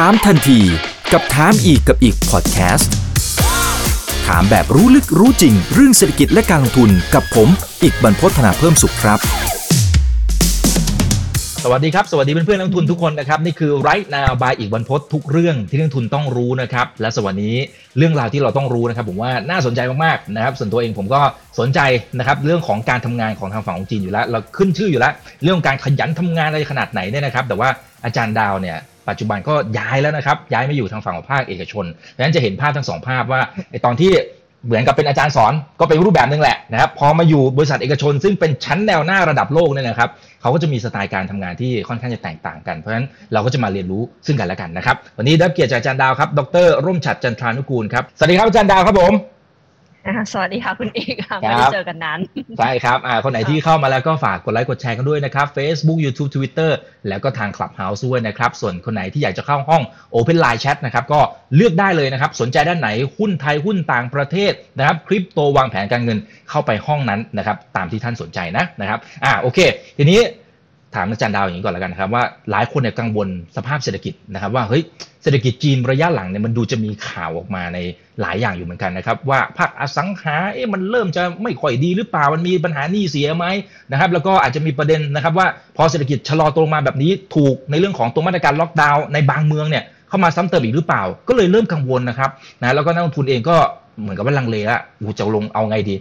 ถามทันทีกับถามอีกกับอีกพอดแคสต์ถามแบบรู้ลึกรู้จริง เรื่องเศรษฐกิจและการลงทุนกับผม อีกบรรพฒนาเพิ่มสุขครับ สวัสดีครับ สวัสดีเพื่อนๆนักลงทุนทุกคนนะครับ นี่คือ right now by อีกบรรพททุกเรื่องที่นักลงทุนต้องรู้นะครับ และสวันนี้เรื่องราวที่เราต้องรู้นะครับผมว่าน่าสนใจมากๆนะครับ ส่วนตัวเองผมก็สนใจนะครับเรื่องของการทำงานของทางฝั่งของจีนอยู่แล้ว เราขึ้นชื่ออยู่แล้ว เรื่องการขยันทำงานอะไรขนาดไหนเนี่ยนะครับ แต่ว่าอาจารย์ดาวเนี่ย ปัจจุบันก็ย้ายแล้วนะครับ ย้ายมาอยู่ทางฝั่งของภาคเอกชนดังนั้นจะเห็นภาพทั้งสองภาพว่าไอตอนที่เหมือนกับเป็นอาจารย์สอนก็เป็นรูปแบบนึงแหละนะครับพอมาอยู่บริษัทเอกชน ซึ่งเป็นชั้นแนวหน้าระดับโลกเนี่ยนะครับเขาก็จะมีสไตล์การทำงานที่ค่อนข้างจะแตกต่างกันเพราะฉะนั้นเราก็จะมาเรียนรู้ซึ่งกันและกันนะครับวันนี้ได้เกียรติจากอาจารย์ดาวครับดรร่มฉัดจันทรานุกูลครับสวัสดีครับอาจารย์ดาวครับผม สวัสดีค่ะคุณเอกค่ะครัไม่บได้เจอกันนานใช่ครับอ่าคนไหนที่เข้ามาแล้วก็ฝากกดไลค์กดแชร์กันด้วยนะครับ Facebook YouTube Twitter แล้วก็ทาง Clubhouse ด้วยนะครับ ส่วนคนไหนที่อยากจะเข้าห้อง Open Line Chat นะครับก็เลือกได้เลยนะครับ สนใจด้านไหนหุ้นไทยหุ้นต่างประเทศนะครับคริปโตวางแผนการเงินเข้าไปห้องนั้นนะครับตามที่ท่านสนใจนะนะครับอ่าโอเค ทีนี้ ถามอาจารย์ดาวอย่างนี้ก่อนแล้วกันนะครับว่าหลายคนเนี่ยกังวลสภาพเศรษฐกิจนะครับ ว่าเฮ้ยเศรษฐกิจจีนระยะหลังเนี่ยมันดูจะมีข่าวออกมาในหลายอย่างอยู่เหมือนกันนะครับ ว่าภาคอสังหาเอ๊ะมันเริ่มจะไม่ค่อยดีหรือเปล่ามันมีปัญหาหนี้เสียไหมนะครับ แล้วก็อาจจะมีประเด็นนะครับว่าพอเศรษฐกิจชะลอตัวมาแบบนี้ถูกในเรื่องของตัวมาตรการล็อกดาวน์ในบางเมืองเนี่ยเข้ามาซ้ำเติมอีกหรือเปล่า ก็เลยเริ่มกังวลนะครับนะแล้วก็นักลงทุนเองก็เหมือนกับว่าลังเลละอูจะลงเอาไงดี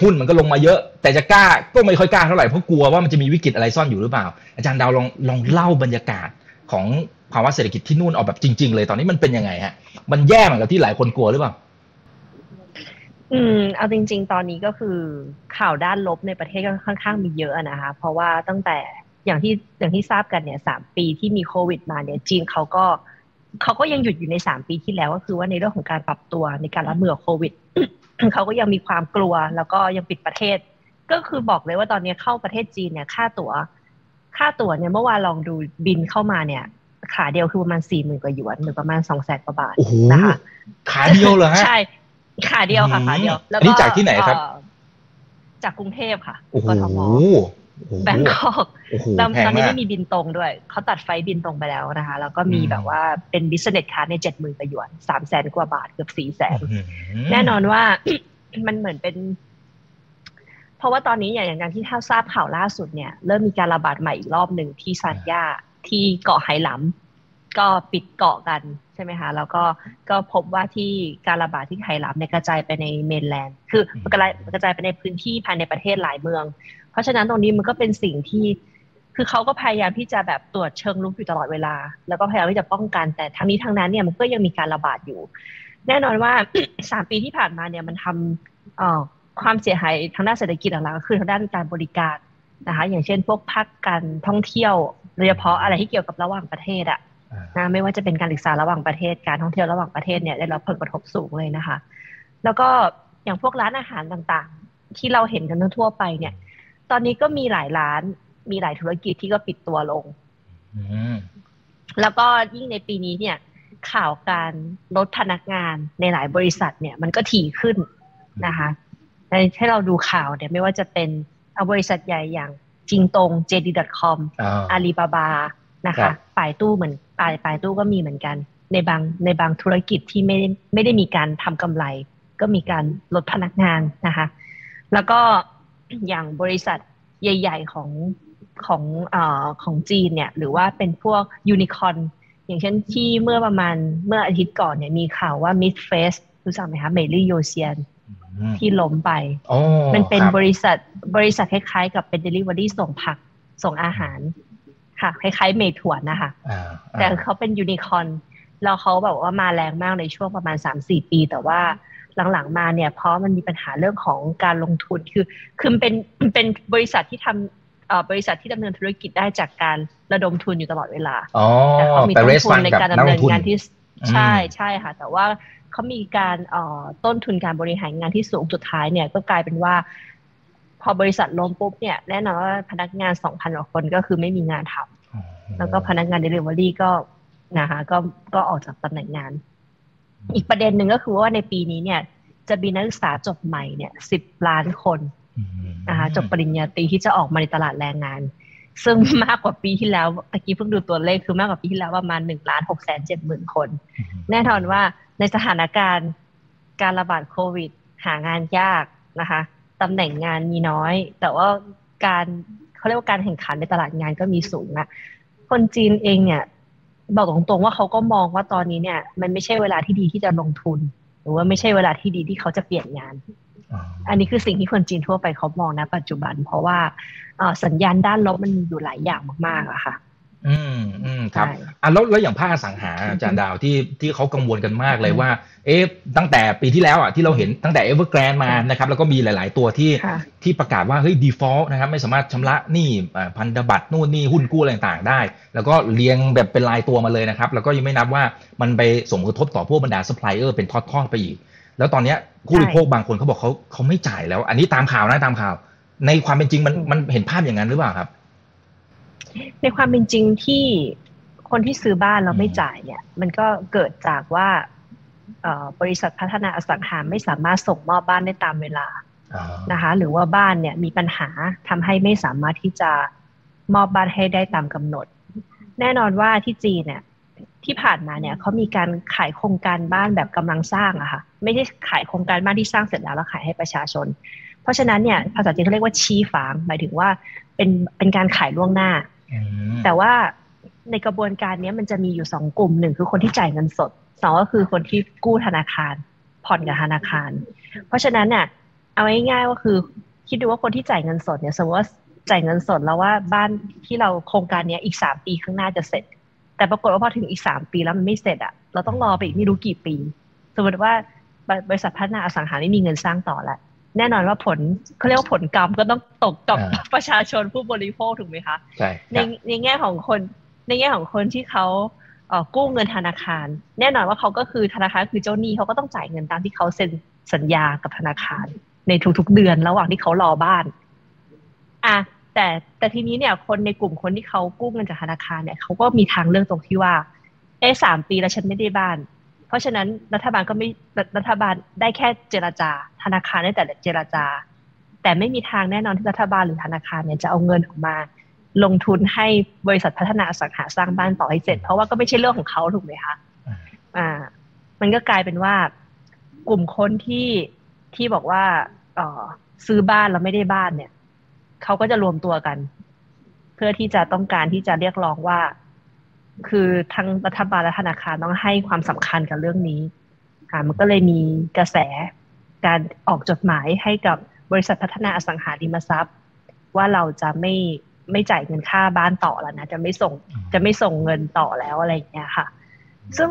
หุ้นมันก็ลงมาเยอะ แต่จะกล้าก็ไม่ค่อยกล้าเท่าไหร่เพราะกลัวว่ามันจะมีวิกฤตอะไรซ่อนอยู่หรือเปล่า อาจารย์ดาวลองลองเล่าบรรยากาศของภาวะเศรษฐกิจที่นู่นออกแบบจริง ๆ เลยตอนนี้มันเป็นยังไงฮะมันแย่เหมือนกับที่หลายคนกลัวหรือเปล่าอืมเอาจริง ๆ ตอนนี้ก็คือข่าวด้านลบในประเทศก็ค่อนข้างมีเยอะนะคะ เพราะว่าตั้งแต่อย่างที่อย่างที่ทราบกันเนี่ยสามปีที่มีโควิดมาเนี่ยจีนเขาก็เขาก็ยังหยุดอยู่ในสามปีที่แล้วก็คือว่าในเรื่องของการปรับตัวในการรับมือโควิด เขาก็ยังมีความกลัวแล้วก็ยังปิดประเทศ ก็คือบอกเลยว่าตอนนี้เข้าประเทศจีนเนี่ยค่าตั๋ว ค่าตั๋วเนี่ยเมื่อวานลองดูบินเข้ามาเนี่ย ขาเดียวคือประมาณสี่หมื่นกว่าหยวนหรือประมาณสองแสนกว่าบาทโอ้โหนะคะขาเดียวเหรอฮะใช่ขาเดียวค่ะอืมขาเดียว แล้วอันนี้จากที่ไหนครับเอ่อจากกรุงเทพค่ะโอ้โหกทมโอ้โหแบงคอก โอ้โหแล้วแพงตอนนี้มากไม่มีบินตรงด้วย เขาตัดไฟล์บินตรงไปแล้วนะคะ แล้วก็มีอืมแบบว่าเป็นบิสเนสค a า s ในเจ็ดหมื่นกว่าหยวนสามแสนกว่าบาทเกือบสี่แสนอื้อหือแน่นอนว่ามันเหมือนเป็น เพราะว่าตอนนี้อย่างอย่างที่ท่าทราบข่าวล่าสุดเนี่ย เริ่มมีการระบาดใหม่อีกรอบหนึ่งที่ซานย่าที่เกาะไหหลำก็ปิดเกาะกันใช่ไหมคะ แล้วก็ก็พบว่าที่การระบาดที่ไหหลำเนี่ยกระจายไปในเมนแลนด์คือมันกระจายกระจายไปในพื้นที่ภายในประเทศหลายเมือง เพราะฉะนั้นตรงนี้มันก็เป็นสิ่งที่ คือเขาก็พยายามที่จะแบบตรวจเชิงลุกอยู่ตลอดเวลา แล้วก็พยายามที่จะป้องกัน แต่ทั้งนี้ทั้งนั้นเนี่ยมันก็ยังมีการระบาดอยู่ แน่นอนว่าสามปีที่ผ่านมาเนี่ยมันทำความเสียหายทางด้านเศรษฐกิจหลักๆก็คือทางด้านการบริการนะคะ อย่างเช่น พวกภาคการท่องเที่ยวโดยเฉพาะอะไรที่เกี่ยวกับระหว่างประเทศอะนะไม่ว่าจะเป็นการศึกษาระหว่างประเทศการท่องเที่ยวระหว่างประเทศเนี่ยได้รับผลกระทบสูงเลยนะคะ แล้วก็อย่างพวกร้านอาหารต่างๆ ที่เราเห็นกันทั่วไปเนี่ย ตอนนี้ก็มีหลายร้าน มีหลายธุรกิจที่ก็ปิดตัวลงอืมแล้วก็ยิ่งในปีนี้เนี่ย ข่าวการลดพนักงานในหลายบริษัทเนี่ย มันก็ถี่ขึ้นนะคะในให้เราดูข่าวเนี่ยไม่ว่าจะเป็นเอาบริษัทใหญ่อย่างจิงตง JD.com อ่าอาลีบาบานะครัคะบป่ายตู้เหมือนป่ายป่ายตู้ก็มีเหมือนกัน ในบางในบางธุรกิจที่ไม่ได้ไม่ได้มีการทำกำไร ก็มีการลดพนักงานนะคะ แล้วก็อย่างบริษัทใหญ่ ๆ ของ ของเอ่อของจีนเนี่ยหรือว่าเป็นพวกยูนิคอนอย่างเช่นที่เมื่อประมาณเมื่ออาทิตย์ก่อนเนี่ยมีข่าวว่า Mid Face รู้จักไหมคะเมลี่โยเซียนอืมที่ล้มไปอ๋อมันเป็นครับบริษัทบริษัทคล้ายๆ กับเป็น Delivery ส่งผักส่งอาหาร ค่ะ คล้าย ๆ เมถวนนะคะอ่าแต่เขาเป็นยูนิคอนแล้วเขาแบบว่ามาแรงมากในช่วงประมาณ3-4ปี แต่ว่าหลังๆมาเนี่ยเพราะมันมีปัญหาเรื่องของการลงทุนคือคือมันเป็นเป็นบริษัทที่ทำเอ่อ บริษัทที่ดำเนินธุรกิจได้จากการระดมทุนอยู่ตลอดเวลาอ๋อแต่เขามีไปต้เรนสทุฟันนในกับการนักดำลเนิงนทุนงานที่อืมใช่ใช่ค่ะ แต่ว่าเขามีการเอ่อต้นทุนการบริหารงานที่สูงสุดท้ายเนี่ยก็กลายเป็นว่า พอบริษัทล้มปุ๊บเนี่ยแน่นอนว่าพนักงาน2,000กว่าคนก็คือไม่มีงานทำแล้วก็พนักงาน Delivery ก็นะคะก็ก็ออกจากตำแหน่งงาน อีกประเด็นหนึ่งก็คือว่าในปีนี้เนี่ย จะมีนักศึกษาจบใหม่เนี่ยสิบล้านคนอืม นะคะจบปริญญาตรีที่จะออกมาในตลาดแรงงาน ซึ่งมากกว่าปีที่แล้วตะกี้เพิ่งดูตัวเลขคือมากกว่าปีที่แล้วประมาณหนึ่งล้านหกแสนเจ็ดหมื่นคน แน่นอนว่าในสถานการณ์การระบาดโควิด หางานยากนะคะตำแหน่งงานมีน้อย แต่ว่าการเขาเรียกว่าการแข่งขันในตลาดงานก็มีสูงอะคนจีนเองเนี่ย บอกตรงๆว่าเขาก็มองว่าตอนนี้เนี่ย มันไม่ใช่เวลาที่ดีที่จะลงทุน หรือว่าไม่ใช่เวลาที่ดีที่เขาจะเปลี่ยนงาน อันนี้คือสิ่งที่คนจีนทั่วไปเขามองนะ ปัจจุบัน เพราะว่าสัญญาณด้านลบมันมีอยู่หลายอย่างมากๆอะค่ะ อืมอืมครับอะแล้วแล้วอย่างภาคอสังหาอาจารย์ดาวที่ที่เขากังวลกันมากเลยว่า เอ๊ะตั้งแต่ปีที่แล้วอะที่เราเห็นตั้งแต่เอเวอร์แกรนมานะครับแล้วก็มีหลาย ๆ ตัวที่ที่ประกาศว่าเฮ้ย default นะครับไม่สามารถชำระหนี้พันธบัตรนู่นนี่หุ้นกู้อะไรต่างๆได้ แล้วก็เรียงแบบเป็นลายตัวมาเลยนะครับ แล้วก็ยังไม่นับว่ามันไปส่งกระทบต่อพวกบรรดาซัพพลายเออร์เป็นทอดๆไปอีก แล้วตอนเนี้ยผู้บริโภคบางคนเขาบอกเขาเขาไม่จ่ายแล้ว อันนี้ตามข่าวนะตามข่าว ในความเป็นจริงมันมันเห็นภาพอย่างนั้นหรือเปล่าครับ ในความเป็นจริงที่คนที่ซื้อบ้านเราไม่จ่ายเนี่ย มันก็เกิดจากว่าบริษัทพัฒนาอสังหาไม่สามารถส่งมอบบ้านได้ตามเวลานะคะ หรือว่าบ้านเนี่ยมีปัญหาทำให้ไม่สามารถที่จะมอบบ้านให้ได้ตามกำหนด แน่นอนว่าที่จีนเนี่ย ที่ผ่านมาเนี่ยเขามีการขายโครงการบ้านแบบกำลังสร้างอะค่ะไม่ได้ขายโครงการบ้านที่สร้างเสร็จแล้วแล้วขายให้ประชาชน เพราะฉะนั้นเนี่ยภาษาจีนเขาเรียกว่าชี้ฝางหมายถึงว่าเป็นเป็นการขายล่วงหน้า แต่ว่าในกระบวนการนี้มันจะมีอยู่สองกลุ่มหนึ่งคือคนที่จ่ายเงินสดสองก็คือคนที่กู้ธนาคาร ผ่อนกับธนาคาร เพราะฉะนั้นเนี่ยเอาง่ายๆว่าคือ คิดดูว่าคนที่จ่ายเงินสดเนี่ยสมมติว่าจ่ายเงินสดแล้วว่าบ้านที่เราโครงการนี้อีกสามปีข้างหน้าจะเสร็จ แต่ปรากฏว่าพอถึงอีกสามปีแล้วมันไม่เสร็จอะเราต้องรอไปอีกไม่รู้กี่ปี สมมติว่าบริษัทพัฒนาอสังหาไม่มีเงินสร้างต่อแล้วแน่นอนว่าผลเขาเรียกว่าผลกรรมก็ต้องตกกับประชาชนผู้บริโภคถูกไหมคะใช่ในในแง่ของคนในแง่ของคนที่เขากู้เงินธนาคาร แน่นอนว่าเขาก็คือธนาคารคือเจ้าหนี้เขาก็ต้องจ่ายเงินตามที่เขาเซ็นสัญญากับธนาคาร ในทุกๆเดือนระหว่างที่เขารอบ้าน อะ แต่แต่ทีนี้เนี่ยคนในกลุ่มคนที่เขากู้เงินจากธนาคารเนี่ยเขาก็มีทางเลือกตรงที่ว่า เอสามปีแล้วฉันไม่ได้บ้าน เพราะฉะนั้นรัฐบาลก็ไม่รัฐบาลได้แค่เจรจา ธนาคารได้แต่เจรจา แต่ไม่มีทางแน่นอนที่รัฐบาลหรือธนาคารเนี่ยจะเอาเงินออกมา ลงทุนให้บริษัทพัฒนาอสังหาสร้างบ้านต่อให้เสร็จ เพราะว่าก็ไม่ใช่เรื่องของเขาถูกไหมคะอ่า มันก็กลายเป็นว่ากลุ่มคนที่ที่บอกว่าเออซื้อบ้านแล้วไม่ได้บ้านเนี่ย เขาก็จะรวมตัวกัน เพื่อที่จะต้องการที่จะเรียกร้องว่า คือทั้งรัฐบาลและธนาคารต้องให้ความสำคัญกับเรื่องนี้ค่ะมันก็เลยมีกระแสการออกจดหมายให้กับบริษัทพัฒนาอสังหาริมทรัพย์ ว่าเราจะไม่ไม่จ่ายเงินค่าบ้านต่อแล้วนะจะไม่ส่งจะไม่ส่งเงินต่อแล้วอะไรอย่างเงี้ยค่ะ ซึ่ง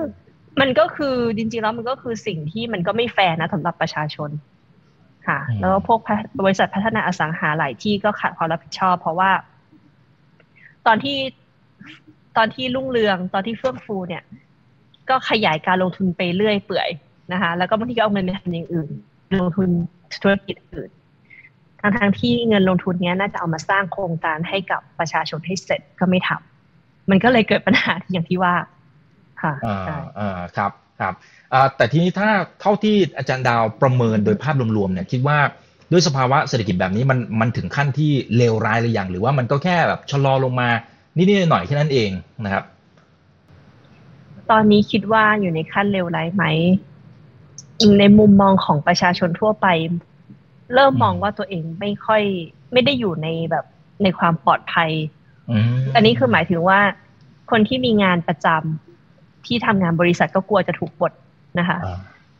มันก็คือจริงๆแล้วมันก็คือสิ่งที่มันก็ไม่แฟร์นะสำหรับประชาชน ค่ะ แล้วพวกบริษัทพัฒนาอสังหาหลายที่ก็ขาดความรับผิดชอบ เพราะว่า ตอนที่ตอนที่รุ่งเรืองตอนที่เฟื่องฟูเนี่ย ก็ขยายการลงทุนไปเรื่อยเปื่อยนะคะ แล้วก็บางทีก็เอาเงินไปทำอย่างอื่น ลงทุนธุรกิจอื่นทั้งทางที่เงินลงทุนเนี้ยน่าจะเอามาสร้างโครงการให้กับประชาชนให้เสร็จก็ไม่ทำมันก็เลยเกิดปัญหาอย่างที่ว่า ค่ะอ่าครับ ครับแต่ทีนี้ถ้าเท่าที่อาจารย์ดาวประเมินโดยภาพรวมๆเนี่ยคิดว่าด้วยสภาวะเศรษฐกิจแบบนี้มันมันถึงขั้นที่เลวร้ายหรือยังหรือว่ามันก็แค่แบบชะลอลงมานิดๆหน่อยแค่นั้นเองนะครับ ตอนนี้คิดว่าอยู่ในขั้นเลวร้ายไหมในมุมมองของประชาชนทั่วไป เริ่มมองว่าตัวเองไม่ค่อย ไม่ได้อยู่ในแบบในความปลอดภัยอันนี้คือหมายถึงว่า คนที่มีงานประจำ ที่ทำงานบริษัทก็กลัวจะถูกปลดนะคะ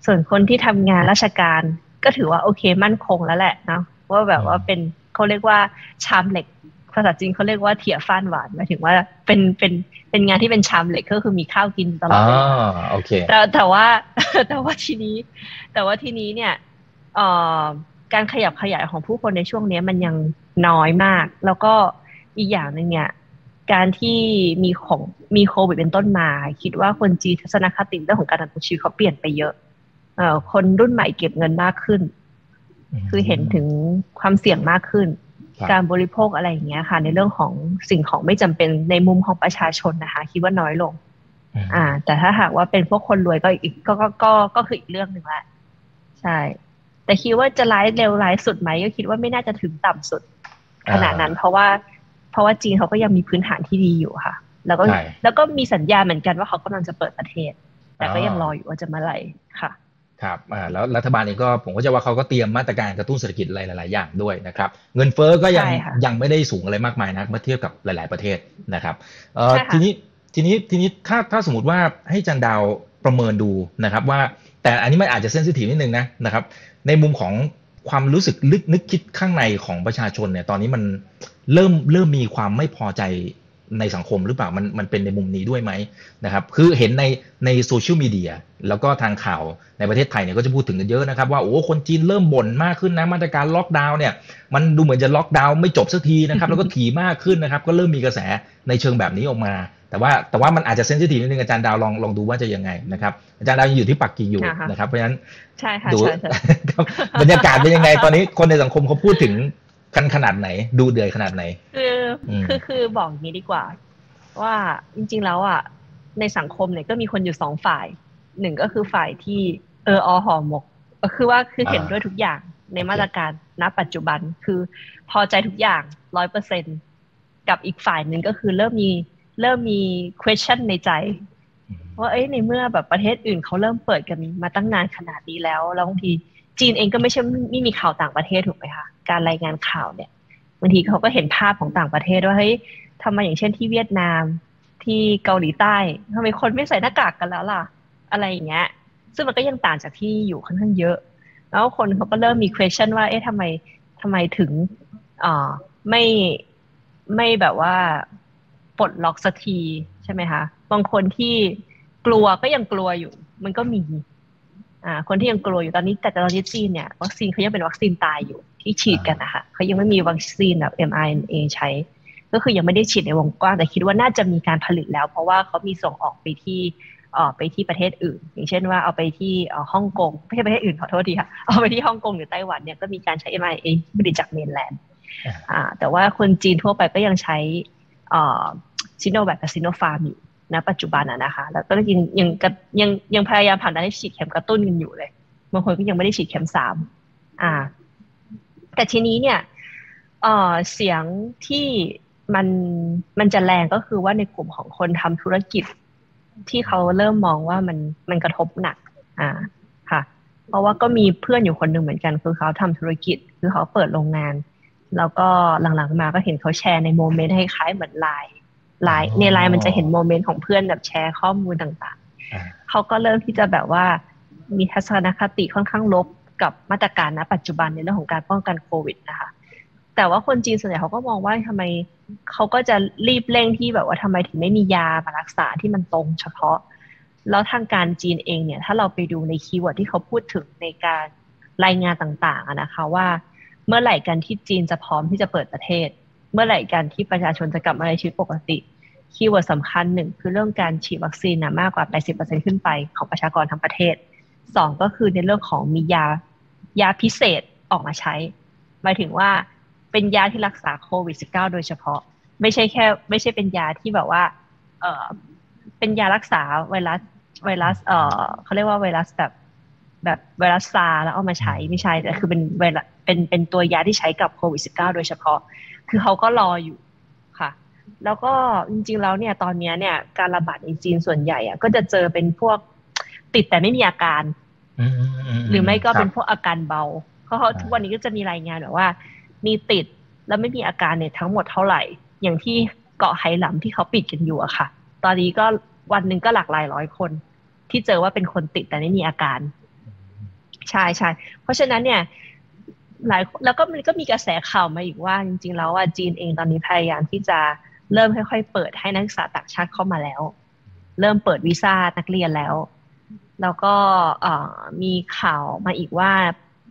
ส่วนคนที่ทำงานราชการก็ถือว่าโอเคมั่นคงแล้วแหละเนาะว่าแบบว่าเป็นเขาเรียกว่าชามเหล็กภาษาจีนเขาเรียกว่าเถี่ยฟ้านหวานหมายถึงว่าเป็นเป็นเป็นงานที่เป็นชามเหล็กก็คือมีข้าวกินตลอดอ๋อโอเคแต่แต่ว่าแต่ว่าทีนี้ แต่ว่าทีนี้เนี่ยเอ่อการขยับขยายของผู้คนในช่วงนี้มันยังน้อยมาก แล้วก็อีกอย่างหนึ่งเนี่ย การที่มีของมีโควิดเป็นต้นมา คิดว่าคนจีทัศนคติเรื่องของการดำเนินชีวิตเขาเปลี่ยนไปเยอะเอ่อคนรุ่นใหม่เก็บเงินมากขึ้น คือเห็นถึงความเสี่ยงมากขึ้น การบริโภคอะไรอย่างเงี้ยค่ะ ในเรื่องของสิ่งของไม่จำเป็นในมุมของประชาชนนะคะ คิดว่าน้อยลง อ่า แต่ถ้าหากว่าเป็นพวกคนรวยก็อีกก็ก็ก็ก็คืออีกเรื่องหนึ่งละใช่ แต่คิดว่าจะไลฟ์เร็วไลฟ์สุดไหมก็คิดว่าไม่น่าจะถึงต่ำสุด ขนาดนั้นเพราะว่าเพ ราะว่าจีนเขาก็ยังมีพื้นฐานที่ดีอยู่ค่ะ แล้วก็แล้วก็มีสัญญาเหมือนกันว่าเขากำลังจะเปิดประเทศ แต่ก็ยังรออยู่ว่าจะเมื่อไหร่ค่ะครับอ่าแล้วรัฐบาลเองก็ผมก็จะว่าเขาก็เตรียมมาตรการกระตุ้นเศรษฐกิจอะไรหลาย ๆ อย่างด้วยนะครับ เงินเฟ้อก็ยังยังไม่ได้สูงอะไรมากมายนะเมื่อเทียบกับหลาย ๆ ประเทศนะครับเอ่อทีนี้ทีนี้ทีนี้ถ้าถ้าสมมติว่าให้จันดาวประเมินดูนะครับว่าแต่อันนี้มันอาจจะเซนซิทีฟนิดนึงนะนะครับในมุมของ ความรู้สึกลึกนึกคิดข้างในของประชาชนเนี่ยตอนนี้มันเริ่มเริ่มมีความไม่พอใจในสังคมหรือเปล่ามันมันเป็นในมุมนี้ด้วยไหมนะครับคือเห็นในในโซเชียลมีเดียแล้วก็ทางข่าวในประเทศไทยเนี่ยก็จะพูดถึงกันเยอะนะครับว่าโอ้คนจีนเริ่มบ่นมากขึ้นนะมาตรการล็อกดาวน์เนี่ยมันดูเหมือนจะล็อกดาวน์ไม่จบสักทีนะครับแล้วก็ถี่มากขึ้นนะครับก็เริ่มมีกระแสในเชิงแบบนี้ออกมา แต่ว่าแต่ว่ามันอาจจะเซนซิทีฟนิดนึงอาจารย์ดาวลองลองดูว่าจะยังไงนะครับอาจารย์ดาวยังอยู่ที่ปักกิ่งอยู่นะครับเพราะฉะนั้นใช่ค่ะดูบรรยากาศเป็นยังไงตอนนี้คนในสังคมเขาพูดถึงกันขนาดไหน ดูเดือดขนาดไหนคือคือคือบอกอย่างนี้ดีกว่า ว่าจริง ๆ แล้วอะในสังคมเนี่ยก็มีคนอยู่สองฝ่ายหนึ่งก็คือฝ่ายที่เอออหอหมก ก็คือว่าคือเห็นด้วยทุกอย่างในมาตรการณปัจจุบันคือพอใจทุกอย่างร้อยเปอร์เซ็นกับอีกฝ่ายหนึ่งก็คือเริ่มมี เริ่มมี question ในใจ ว่าเอ้ยในเมื่อแบบประเทศอื่นเขาเริ่มเปิดกันมาตั้งนานขนาดนี้แล้วแล้วบางทีจีนเองก็ไม่ใช่ไม่มีข่าวต่างประเทศถูกไหมคะการรายงานข่าวเนี่ยบางทีเขาก็เห็นภาพของต่างประเทศว่าเฮ้ยทำไมอย่างเช่นที่เวียดนามที่เกาหลีใต้ทำไมคนไม่ใส่หน้ากากกันแล้วล่ะ อะไรอย่างเงี้ย ซึ่งมันก็ยังต่างจากที่อยู่ค่อนข้างเยอะ แล้วคนเขาก็เริ่มมี question ว่าเอ๊ะทำไมทำไมถึงอ่าไม่ไม่แบบว่า ปลดล็อกสักทีใช่ไหมคะ บางคนที่กลัวก็ยังกลัวอยู่ มันก็มีอ่าคนที่ยังกลัวอยู่ตอนนี้แต่ตอนนี้จีนเนี่ยวัคซีนเขายังเป็นวัคซีนตายอยู่ที่ฉีดกันนะคะเขายังไม่มีวัคซีนแบบ mRNA ใช้ ก็คือยังไม่ได้ฉีดในวงกว้าง แต่คิดว่าน่าจะมีการผลิตแล้ว เพราะว่าเขามีส่งออกไปที่ออกไปที่ประเทศอื่น อย่างเช่นว่าเอาไปที่ฮ่องกงไม่ใช่ประเทศอื่นขอโทษทีค่ะเอาไปที่ฮ่องกงหรือไต้หวันเนี่ยก็มีการใช้ mRNA ผลิตจากเมนแลนด์อ่าแต่ว่าคนจีนทั่วไปก็ยังใช้ ซิโนแวคกับซิโนฟาร์มอยู่ณปัจจุบันอะนะคะ แล้วก็ยังยังยังยังพยายามผ่านการให้ฉีดเข็มกระตุ้นกันอยู่เลยบางคนก็ยังไม่ได้ฉีดเข็มสามอ่า แต่ทีนี้เนี่ยเออเสียงที่มันมันจะแรงก็คือว่าในกลุ่มของคนทำธุรกิจ ที่เขาเริ่มมองว่ามันมันกระทบหนัก อ่าค่ะ เพราะว่าก็มีเพื่อนอยู่คนหนึ่งเหมือนกัน คือเขาทำธุรกิจ คือเขาเปิดโรงงาน แล้วก็หลังๆมาก็เห็นเขาแชร์ใน Moment ให้คล้ายเหมือนไลน์ ไลน์ในไลน์มันจะเห็น Moment ของเพื่อนแบบแชร์ข้อมูลต่างๆ เขาก็เริ่มที่จะแบบว่ามีทัศนคติค่อนข้างลบกับมาตรการณปัจจุบันในเรื่องของการป้องกันโควิดนะคะแต่ว่าคนจีนส่วนใหญ่เขาก็มองว่าทำไมเขาก็จะรีบเร่งที่แบบว่าทำไมถึงไม่มียามารักษาที่มันตรงเฉพาะ แล้วทางการจีนเองเนี่ย ถ้าเราไปดูใน keyword ที่เขาพูดถึงในการรายงานต่างๆนะคะว่า เมื่อไหร่กันที่จีนจะพร้อมที่จะเปิดประเทศ เมื่อไหร่กันที่ประชาชนจะกลับมาในชีวิตปกติคีย์เวิร์ดสำคัญหนึ่งคือเรื่องการฉีดวัคซีนนะมากกว่า 80%ขึ้นไปของประชากรทั้งประเทศสองก็คือในเรื่องของมียายาพิเศษออกมาใช้ หมายถึงว่าเป็นยาที่รักษาโควิด -19 โดยเฉพาะ ไม่ใช่แค่ ไม่ใช่เป็นยาที่แบบว่าเออเป็นยารักษาไวรัสไวรัสเออเขาเรียกว่าไวรัสแบบแบบไวรัสซาแล้วเอามาใช้ไม่ใช่แต่คือเป็นไวรัสเป็นเป็นตัวยาที่ใช้กับโควิด -19 โดยเฉพาะ คือเขาก็รออยู่ค่ะ แล้วก็จริงๆแล้วเนี่ยตอนนี้เนี่ยการระบาดในจีนส่วนใหญ่อะก็จะเจอเป็นพวกติดแต่ไม่มีอาการ หรือไม่ก็เป็นพวกอาการเบาเพราะเขาทุกวันนี้ก็จะมีรายงานแบบว่า มีติดแล้วไม่มีอาการเนี่ยทั้งหมดเท่าไหร่ อย่างที่เกาะไหหลำที่เขาปิดกันอยู่อะค่ะ ตอนนี้ก็วันหนึ่งก็หลักหลายร้อยคน ที่เจอว่าเป็นคนติดแต่ไม่มีอาการใช่ใช่เพราะฉะนั้นเนี่ย หลายแล้วก็มันก็มีกระแสข่าวมาอีกว่า จริง ๆ แล้วอะจีนเองตอนนี้พยายามที่จะเริ่มค่อยๆเปิดให้นักศึกษาต่างชาติเข้ามาแล้ว เริ่มเปิดวีซ่านักเรียนแล้ว แล้วก็มีข่าวมาอีกว่า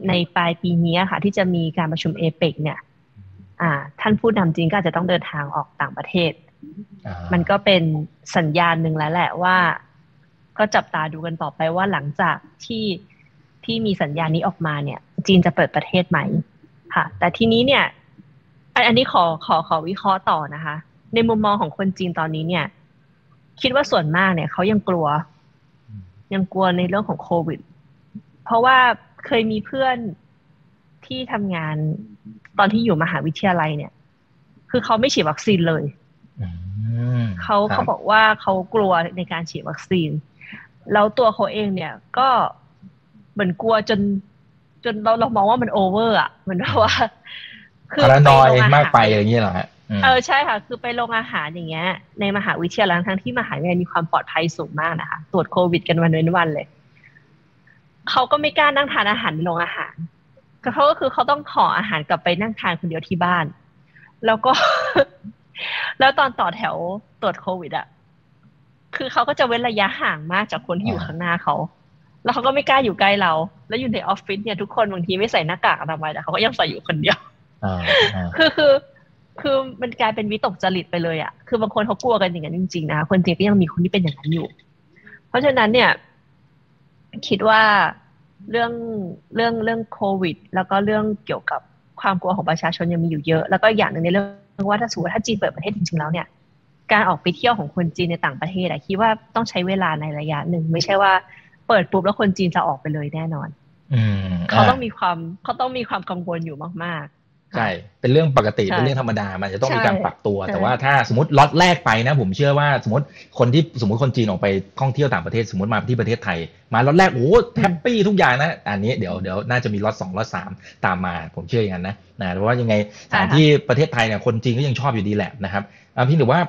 ในปลายปีนี้ค่ะ ที่จะมีการประชุมเอเปกเนี่ยอ่าท่านผู้นำจริงก็อาจจะต้องเดินทางออกต่างประเทศ มันก็เป็นสัญญาณหนึ่งแล้วแหละว่า ก็จับตาดูกันต่อไปว่าหลังจากที่ ที่มีสัญญาณนี้ออกมาเนี่ย จีนจะเปิดประเทศไหมค่ะ แต่ทีนี้เนี่ย อันนี้ขอขอขอวิเคราะห์ต่อนะคะ ในมุมมองของคนจีนตอนนี้เนี่ย คิดว่าส่วนมากเนี่ยเขายังกลัว ยังกลัวในเรื่องของโควิด เพราะว่าเคยมีเพื่อนที่ทำงานตอนที่อยู่มหาวิทยาลัยเนี่ย คือเขาไม่ฉีดวัคซีนเลยอืมเขาครัเขาบอกว่าเขากลัวในการฉีดวัคซีน แล้วตัวเขาเองเนี่ยก็ เหมือนกลัวจน จนเราเรามองว่ามันโอเวอร์อะเหมือนแบบว่าพารานอยไปโรงอาหารมากไปอย่างนี้เหรอฮะมเออใช่ค่ะ คือไปโรงอาหารอย่างเงี้ย ในมหาวิทยาลัยทั้งที่มหาวิทยาลัยมีความปลอดภัยสูงมากนะคะตรวจโควิดกันวันเว้นวันเลยเขาก็ไม่กล้านั่งทานอาหารในโรงอาหารก็เขาก็คือเขาต้องขออาหารกลับไปนั่งทานคนเดียวที่บ้าน แล้วก็ แล้วตอนต่อแถวตรวจโควิดอะคือเขาก็จะเว้นระยะห่างมากจากคนที่อยู่ข้างหน้าเขา แล้วเขาก็ไม่กล้าอยู่ใกล้เรา แล้วอยู่ในออฟฟิศเนี่ยทุกคนบางทีไม่ใส่หน้ากากอนามัยแต่เขาก็ยังใส่อยู่คนเดียวอ่าอ่าคือคือ คือมันกลายเป็นวิตกจริตไปเลยอะคือบางคนเขากลัวกันอย่างนั้นจริงๆนะคนจริงก็ยังมีคนที่เป็นอย่างนั้นอยู่ เพราะฉะนั้นเนี่ย คิดว่าเรื่องเรื่องเรื่องโควิด แล้วก็เรื่องเกี่ยวกับความกลัวของประชาชนยังมีอยู่เยอะ แล้วก็อย่างหนึ่งในเรื่องว่าถ้าสมมติถ้าจีนเปิดประเทศจริงๆแล้วเนี่ย การออกไปเที่ยวของคนจีนในต่างประเทศอะคิดว่าต้องใช้เวลาในระยะหนึ่งไม่ใช่ว่า เปิดปุ๊บแล้วคนจีนจะออกไปเลยแน่นอน อืมเขาต้องมีความเขาต้องมีความกังวลอยู่มากๆใช่เป็นเรื่องปกติใช่เป็นเรื่องธรรมดามันจะต้องมีใช่การปรับตัวใช่แต่ว่าถ้าสมมติล็อตแรกไปนะ ผมเชื่อว่าสมมติคนที่สมมติคนจีนออกไปท่องเที่ยวต่างประเทศสมมติมาที่ประเทศไทย มาล็อตแรกโอ้โห happy ทุกอย่างนะอันนี้เดี๋ยวเดี๋ยวน่าจะมีล็อตสองล็อตสามตามมา ผมเชื่ออย่างนั้นนะนะเพราะว่ายังไงสถานที่ประเทศไทยเนี่ยคนจีนก็ยังชอบอยู่ดีแหละนะครับอ่าพี่แต่ว่า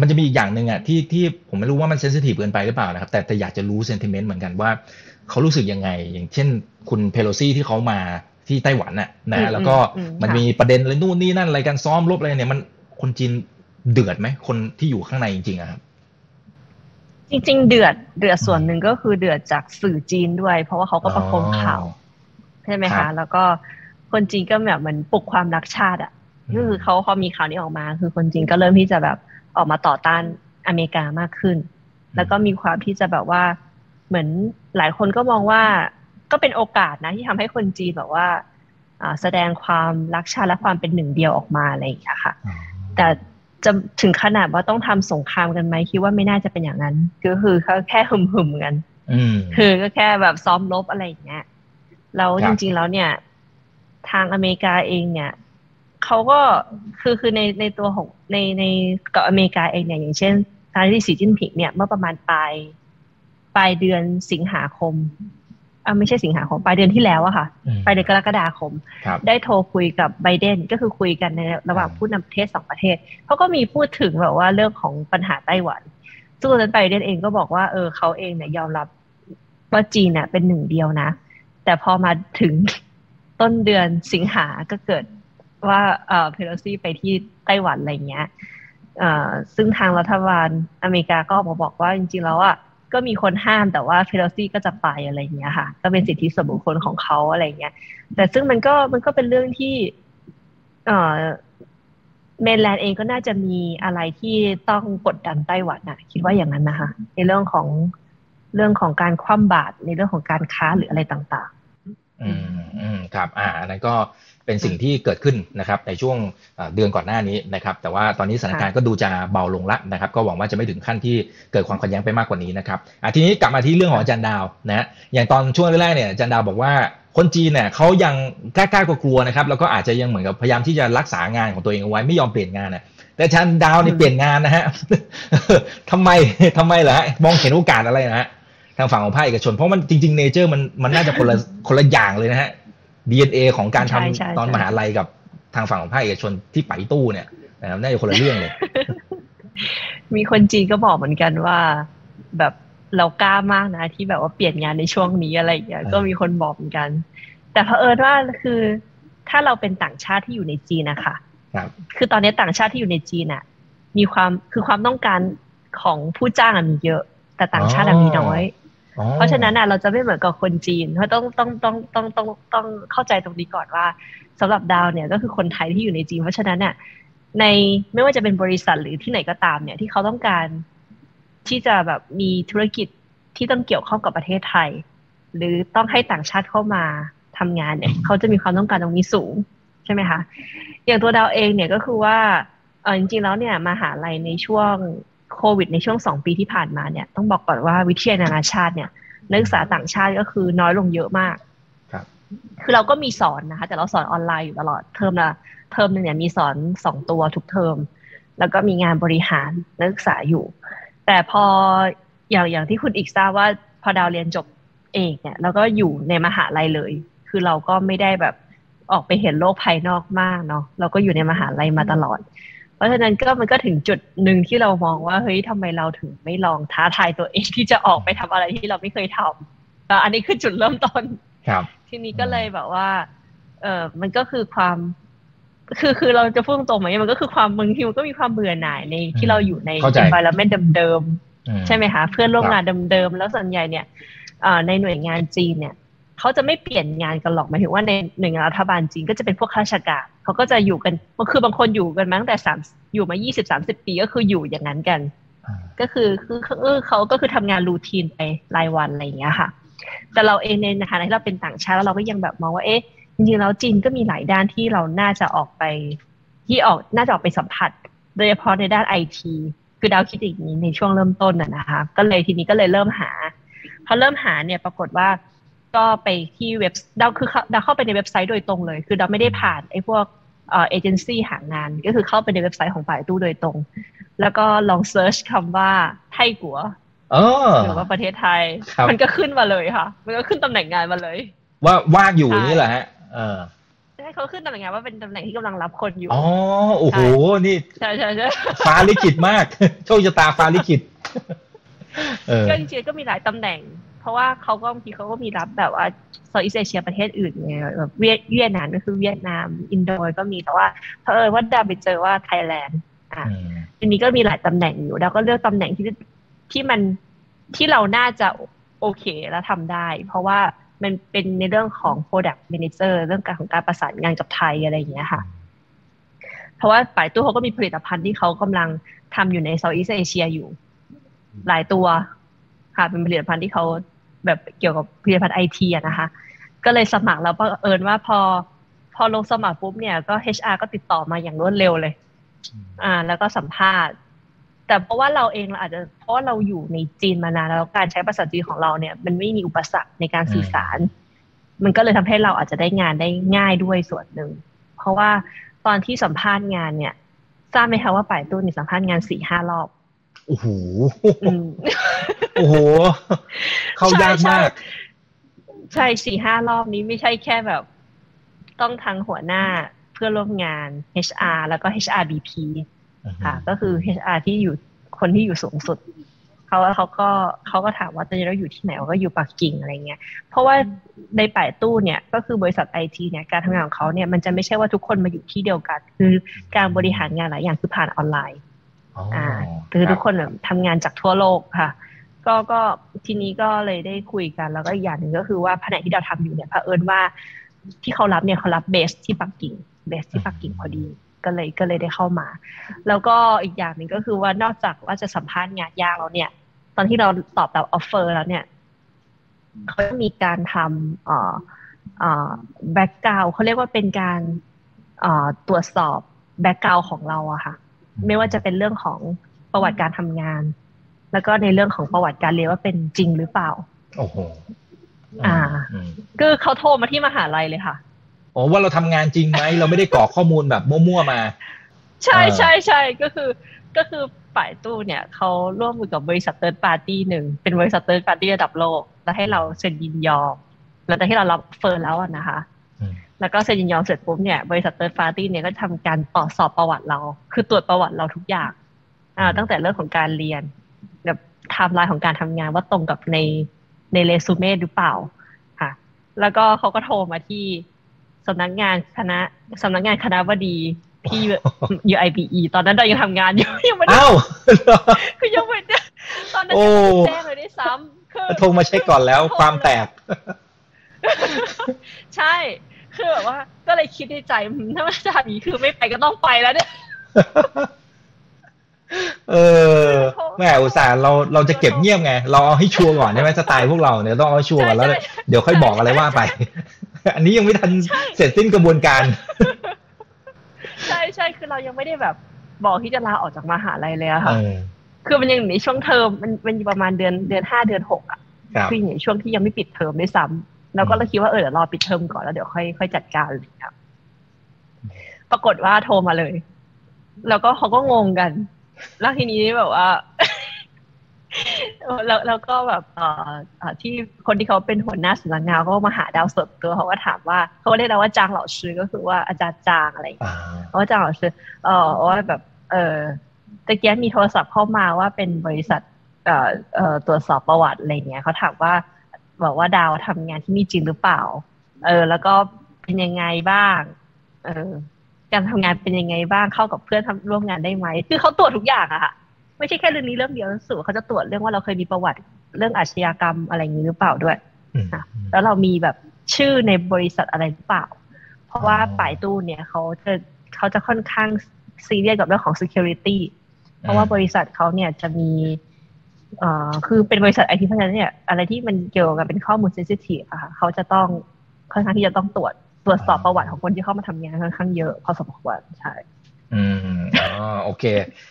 มันจะมีอีกอย่างหนึ่งอะที่ที่ผมไม่รู้ว่ามัน sensitive เกินไปหรือเปล่านะครับ แต่แต่อยากจะรู้ sentiment เหมือนกันว่าเขารู้สึกยังไง อย่างเช่น คุณเพโลซี่ที่เขามาที่ไต้หวันน่ะอืนะมแล้วก็อืมมันค่ะมีประเด็นอะไรนู่นนี่นั่นอะไรกันซ้อมรบอะไรเนี่ยมันคนจีนเดือดไหมคนที่อยู่ข้างในจริงๆอะครับจริง ๆ เดือดเดือดส่วนหนึ่งก็คือเดือดจากสื่อจีนด้วย เพราะว่าเขาก็ประโคมข่าวใช่ไหมครัคะบแล้วก็คนจีนก็แบบเหมือนปลุกความรักชาติอะก็คือเขาพอมีข่าวนี้ออกมา คือคนจีนก็เริ่มที่จะแบบ ออกมาต่อต้านอเมริกามากขึ้น แล้วก็มีความที่จะแบบว่าเหมือนหลายคนก็มองว่าก็เป็นโอกาสนะที่ทำให้คนจีนแบบว่าอ่าแสดงความรักชาติและความเป็นหนึ่งเดียวออกมาอะไรอย่างเงี้ยค่ะ แต่จะถึงขนาดว่าต้องทำสงครามกันไหมคิดว่าไม่น่าจะเป็นอย่างนั้น ก็คือเขาแค่หึมๆกันอืมคือก็แค่แบบซ้อมรบอะไรอย่างเงี้ยแล้วครัจบริงๆแล้วเนี่ย ทางอเมริกาเองเนี่ย เขาก็คือคือในในตัวของในในกับอเมริกาเองเนี่ยอย่างเช่นทางที่สีจิ้นผิงเนี่ยเมื่อประมาณปลายปลายเดือนสิงหาคมอ่าไม่ใช่สิงหาคมปลายเดือนที่แล้วอะค่ะอืมปลายเดือนกรกฎาคมครับได้โทรคุยกับไบเดนก็คือคุยกันในระหว่างอ่าผู้นำประเทศสองประเทศเขาก็มีพูดถึงแบบว่าเรื่องของปัญหาไต้หวันซึ่งตอนนั้นไบเดนเองก็บอกว่าเออเขาเองเนี่ยยอมรับว่าจีนเน่ะเป็นหนึ่งเดียวนะ แต่พอมาถึงต้นเดือนสิงหาก็เกิด ว่าเอ่อเพโลซี่ไปที่ไต้หวันอะไรเงี้ยเอ่อซึ่งทางรัฐบาลอเมริกาก็ออกมาบอกว่าจริงๆแล้วอะก็มีคนห้ามแต่ว่าเพโลซี่ก็จะไปอะไรเงี้ยค่ะ ก็เป็นสิทธิส่วนบุคคลของเขาอะไรเงี้ย แต่ซึ่งมันก็มันก็เป็นเรื่องที่เอ่อเมนแลนด์เองก็น่าจะมีอะไรที่ต้องกดดันไต้หวันนะคิดว่าอย่างนั้นนะคะ ในเรื่องของเรื่องของการคว่ำบาตรในเรื่องของการค้าหรืออะไรต่าง ๆ อืมอืมครับ อ่าอันนั้นก็ เป็นสิ่งที่เกิดขึ้นนะครับในช่วงเอ่อเดือนก่อนหน้านี้นะครับแต่ว่าตอนนี้สถานการณ์ก็ดูจะเบาลงละนะครับก็หวังว่าจะไม่ถึงขั้นที่เกิดความขัดแย้งไปมากกว่านี้นะครับอะทีนี้กลับมาที่เรื่องของอาจารย์ดาวนะฮะอย่างตอนช่วงแรกๆเนี่ยอาจารย์ดาวบอกว่าคนจีนเนี่ยเขายังกล้าๆกลัวๆนะครับแล้วก็อาจจะยังเหมือนกับพยายามที่จะรักษางานของตัวเองเอาไว้ไม่ยอมเปลี่ยนงานนะแต่อาจารย์ดาวนี่เปลี่ยนงานนะฮะทำไมทำไมเหรอฮะมองเห็นโอกาสอะไรนะฮะทางฝั่งของภาคเอกชน เพราะมันจริงๆเนเจอร์มันมันน่าจะคนละคนละอย่างเลยนะฮะ DNA ของการทำใช่ใช่ตอนใช่มหาลัยกับทางฝั่งของภาคเอกชนที่ไปตู้เนี่ยนะครับน่าจะคนละเรื่องเลยๆมีคนจีนก็บอกเหมือนกันว่า แบบเรากล้ามากนะที่แบบว่าเปลี่ยนงานในช่วงนี้อะไรอย่างเงี้ยอ่าก็มีคนบอกเหมือนกัน แต่เผอิญว่าคือถ้าเราเป็นต่างชาติที่อยู่ในจีนนะคะครับคือตอนนี้ต่างชาติที่อยู่ในจีนอะมีความคือความต้องการของผู้จ้างอะมีเยอะ แต่ต่างชาติอะมีน้อยอ๋อ เพราะฉะนั้นอะเราจะไม่เหมือนกับคนจีนเพราะต้องต้องต้องต้องต้องต้องเข้าใจตรงนี้ก่อนว่าสำหรับดาวเนี่ยก็คือคนไทยที่อยู่ในจีน เพราะฉะนั้นเนี่ยในไม่ว่าจะเป็นบริษัทหรือที่ไหนก็ตามเนี่ยที่เขาต้องการที่จะแบบมีธุรกิจที่ต้องเกี่ยวข้องกับประเทศไทย หรือต้องให้ต่างชาติเข้ามาทำงานเนี่ยเขาจะมีความต้องการตรงนี้สูงใช่ไหมคะอย่างตัวดาวเองเนี่ยก็คือว่าเออจริงๆแล้วเนี่ยมาหาลัยในช่วง โควิดในช่วงสองปีที่ผ่านมาเนี่ยต้องบอกก่อนว่าวิทยาลัยนานาชาติเนี่ย นักศึกษาต่างชาติก็คือน้อยลงเยอะมากครับคือเราก็มีสอนนะคะ แต่เราสอนออนไลน์อยู่ตลอดเทอมละเทอมหนึ่งเนี่ยมีสอนสองตัวทุกเทอม แล้วก็มีงานบริหารนักศึกษาอยู่ แต่พออย่างอย่างที่คุณอีกทราบว่าพอดาวเรียนจบเองเนี่ยแล้วก็อยู่ในมหาลัยเลย คือเราก็ไม่ได้แบบออกไปเห็นโลกภายนอกมากเนาะเราก็อยู่ในมหาลัยมาตลอด เพราะฉะนั้นก็มันก็ถึงจุดหนึ่งที่เรามองว่าเฮ้ยทำไมเราถึงไม่ลองท้าทายตัวเองที่จะออกไปทำอะไรที่เราไม่เคยทำแล้วอันนี้คือจุดเริ่มต้นครับ ทีนี้ก็เลยแบบว่า เออมันก็คือความ คือคือเราจะพูดตรงๆไหมมันก็คือความมึงที่มันก็มีความเบื่อหน่ายในที่เราอยู่ในเข้าใจ environment เดิมอืมๆใช่ไหมคะเพื่อนร่วมงานเดิมๆแล้วส่วนใหญ่เนี่ยเอ่อในหน่วยงานจีนเนี่ย เขาจะไม่เปลี่ยนงานกันหรอกหมายถึงว่าในหน่วยงานรัฐบาลจีนก็จะเป็นพวกข้าราชการเขาก็จะอยู่กันคือบางคนอยู่กันมาตั้งแต่สามอยู่มายี่สิบสามสิบปีก็คืออยู่อย่างนั้นกันอ่าก็คือคือคือเขาก็คือทำงานรูทีนไปรายวันอะไรอย่างเงี้ยค่ะ แต่เราเองในฐานะที่เราเป็นต่างชาติแล้วเราก็ยังแบบมองว่าเอ๊ะจริงๆแล้วจีนก็มีหลายด้านที่เราน่าจะออกไป ที่ออกน่าจะออกไปสัมผัส โดยเฉพาะในด้านไอทีคือดาวคิดอย่างนี้ในช่วงเริ่มต้นน่ะนะคะ ก็เลยทีนี้ก็เลยเริ่มหาพอเริ่มหาเนี่ยปรากฏว่า ก็ไปที่เว็บดาวคือดาวเข้าไปในเว็บไซต์โดยตรงเลย คือดาวไม่ได้ผ่านไอ้พวกเอ่อเอเจนซี่หางาน ก็คือเข้าไปในเว็บไซต์ของไป่ตู้โดยตรง แล้วก็ลอง search คำว่าไท่กั๋วเออหรือว่าประเทศไทยครับมันก็ขึ้นมาเลยค่ะ มันก็ขึ้นตำแหน่งงานมาเลย ว่าว่างอยู่ใช่นี่แหละฮะเออให้เขาขึ้นตำแหน่งงานว่าเป็นตำแหน่งที่กำลังรับคนอยู่อ๋อโอ้โหนี่ใช่ใช่ใช่ฟ้าลิขิตมาก โชคชะตาฟ้าลิขิตเออก็จริงๆก็มีหลายตำแหน่ง เพราะว่าเขาก็บางทีเขาก็มีรับแบบว่าโซนอีสเอเชียประเทศอื่นไงแบบเวียดเวียดนามก็คือเวียดนาม อินโดก็มีแต่ว่าเพอเออว่าดาวไปเจอว่าไทยแลนด์อะอืมทีนี้ก็มีหลายตำแหน่งอยู่เราก็เลือกตำแหน่งที่ที่มันที่เราน่าจะโอเคและทำได้ เพราะว่ามันเป็นในเรื่องของ product manager เรื่องการของการประสานงานกับไทยอะไรอย่างเงี้ยค่ะ เพราะว่าป่ายตู้เขาก็มีผลิตภัณฑ์ที่เขากำลังทำอยู่ในเซาท์อีสเอเชียอยู่ หลายตัวค่ะเป็นผลิตภัณฑ์ที่เขา แบบเกี่ยวกับผลิตภัณฑ์ไอทีอะนะคะ ก็เลยสมัครแล้วบังเอิญว่าพอ พอลงสมัครปุ๊บเนี่ยก็ HR ก็ติดต่อมาอย่างรวดเร็วเลย อ่า แล้วก็สัมภาษณ์ แต่เพราะว่าเราเองเราอาจจะเพราะว่าเราอยู่ในจีนมานานแล้วการใช้ภาษาจีนของเราเนี่ย มันไม่มีอุปสรรคในการสื่อสาร มันก็เลยทำให้เราอาจจะได้งานได้ง่ายด้วยส่วนหนึ่ง เพราะว่าตอนที่สัมภาษณ์งานเนี่ยทราบไหมคะว่าป่ายตู้นี่สัมภาษณ์งานสี่ห้ารอบ โอ้โหอืมโอ้โห เข้ายากมาก ใช่สี่ห้ารอบนี้ไม่ใช่แค่แบบ ต้องทางหัวหน้าเพื่อนร่วมงาน HR แล้วก็ HRBP ค่ะ ก็คือ HR ที่อยู่คนที่อยู่สูงสุดเขาเขาก็เขาก็ถามว่าตอนนี้เราอยู่ที่ไหนเราก็อยู่ปักกิ่งอะไรเงี้ย เพราะว่าในป่ายตู้เนี่ยก็คือบริษัทไอทีเนี่ยการทำงานของเขาเนี่ยมันจะไม่ใช่ว่าทุกคนมาอยู่ที่เดียวกัน คือการบริหารงานหลายอย่างคือผ่านออนไลน์ อ๋ออ่าคือทุกคนแบบทำงานจากทั่วโลกค่ะ ก็ก็ทีนี้ก็เลยได้คุยกัน แล้วก็อีกอย่างหนึ่งก็คือว่าแผนกที่เราทำอยู่เนี่ยเผอิญว่าที่เขารับเนี่ยเขารับเบสที่ปักกิ่งเบสที่ปักกิ่งพอดีก็เลยก็เลยได้เข้ามา แล้วก็อีกอย่างหนึ่งก็คือว่านอกจากว่าจะสัมภาษณ์งานยากแล้วเนี่ย ตอนที่เราตอบแบบ offer แล้วเนี่ยเขาจะมีการทำเอ่อเอ่อ background เขาเรียกว่าเป็นการเอ่อตรวจสอบ background ของเราอะค่ะ ไม่ว่าจะเป็นเรื่องของประวัติการทำงาน แล้วก็ในเรื่องของประวัติการเรียนว่าเป็นจริงหรือเปล่า โอ้โหอ่ามคือเขาโทรมาที่มหาลัยเลยค่ะโอ้ว่าเราทำงานจริงไหมเราไม่ได้กรอกข้อมูลแบบมั่วๆมา ใช่อ่าใช่ใช่ก็คือก็คือไป่ตู้เนี่ยเขาร่วมมือกับบริษัท third party หนึ่งเป็นบริษัท third party ระดับโลก แล้วให้เราเซ็นยินยอมหลังจากที่เรารับ confirm แล้วอะนะคะอืม แล้วก็เซ็นยินยอมเสร็จปุ๊บเนี่ยบริษัท third party เนี่ยก็ทำการตรวจสอบประวัติเรา คือตรวจประวัติเราทุกอย่างอ่าตั้งแต่เรื่องของการเรียนแบบไทม์ไลน์ของการทำงานว่าตรงกับในในเรซูเม่หรือเปล่าค่ะ แล้วก็เขาก็โทรมาที่สำนักงานคณะสำนักงานคณะบดีที่ UIBE ตอนนั้นเรายังทำงานอยู่ยังไม่ได้อ้าวคือยังไม่ได้ตอนนั้นโอ้ยังไม่ได้แจ้งเลยด้วยซ้ำคือโทรมาเช็คก่อนแล้วความแตก ใช่ คือแบบว่า ก็เลยคิดในใจอืมถ้ามันจะทำอย่างนี้คือไม่ไปก็ต้องไปแล้วเนี่ยเออแม่อุตส่าห์เราเราจะเก็บเงียบไง เราเอาให้ชัวร์ก่อนใช่ไหมสไตล์พวกเราเนี่ยต้องเอาให้ชัวร์ก่อนแล้วใช่ใช่เดี๋ยวค่อยบอกอะไรว่าไป อันนี้ยังไม่ทันเสร็จสิ้นกระบวนการ ใช่ใช่คือเรายังไม่ได้แบบ บอกที่จะลาออกจากมหาลัยเลยอะเอค่ะอคือมันยังอยู่ในช่วงเทอมมันมันอยู่ประมาณเดือนเดือนห้าเดือนหกอะครับคืออยู่ในช่วงที่ยังไม่ปิดเทอมด้วยซ้ เราก็เลยคิดว่าเออเดี๋ยวรอปิดเทอมก่อนแล้วเดี๋ยวค่อยค่อยจัดการเลยครับ ปรากฏว่าโทรมาเลย แล้วก็เขาก็งงกัน แล้วทีนี้แบบว่าแล้วแล้วก็แบบเอ่อที่คนที่เขาเป็นหัวหน้าสำนักงานก็มาหาดาวสดตัวเขาก็ถามว่าเขาเรียกเราว่าจางเหล่าชื่อก็คือว่าอาจารย์จางอะไรอย่างเงี้ยว่าจางเหล่าชื่อเอ่อว่าแบบ เออตะเกียมีโทรศัพท์เข้ามาว่าเป็นบริษัทเอ่อเอ่อตรวจสอบประวัติอะไรเงี้ยเขาถามว่า บอกว่าดาวทำงานที่นี่จริงหรือเปล่า เออ แล้วก็เป็นยังไงบ้าง เออ การทำงานเป็นยังไงบ้างเข้ากับเพื่อนทำร่วมงานได้ไหมคือเขาตรวจทุกอย่างอะค่ะไม่ใช่แค่เรื่องนี้เรื่องเดียวสูเขาจะตรวจเรื่องว่าเราเคยมีประวัติเรื่องอาชญากรรมอะไรอย่างนี้หรือเปล่าด้วยแล้วเรามีแบบชื่อในบริษัทอะไรหรือเปล่า เพราะว่าป่ายตู้เนี่ยเขาจะเขาจะค่อนข้างซีเรียสกับเรื่องของ security เพราะว่าบริษัทเขาเนี่ยจะมีเอ่อคือเป็นบริษัทไอทีเพราะฉะนั้นเนี่ยอะไรที่มันเกี่ยวกับเป็นข้อมูลเซนซิทีฟอะค่ะเขาจะต้องค่อนข้างที่จะต้องตรวจตรวจสอบประวัติของคนที่เข้ามาทำงานค่อนข้างเยอะพอสมควรใช่อืมอ๋อโอเค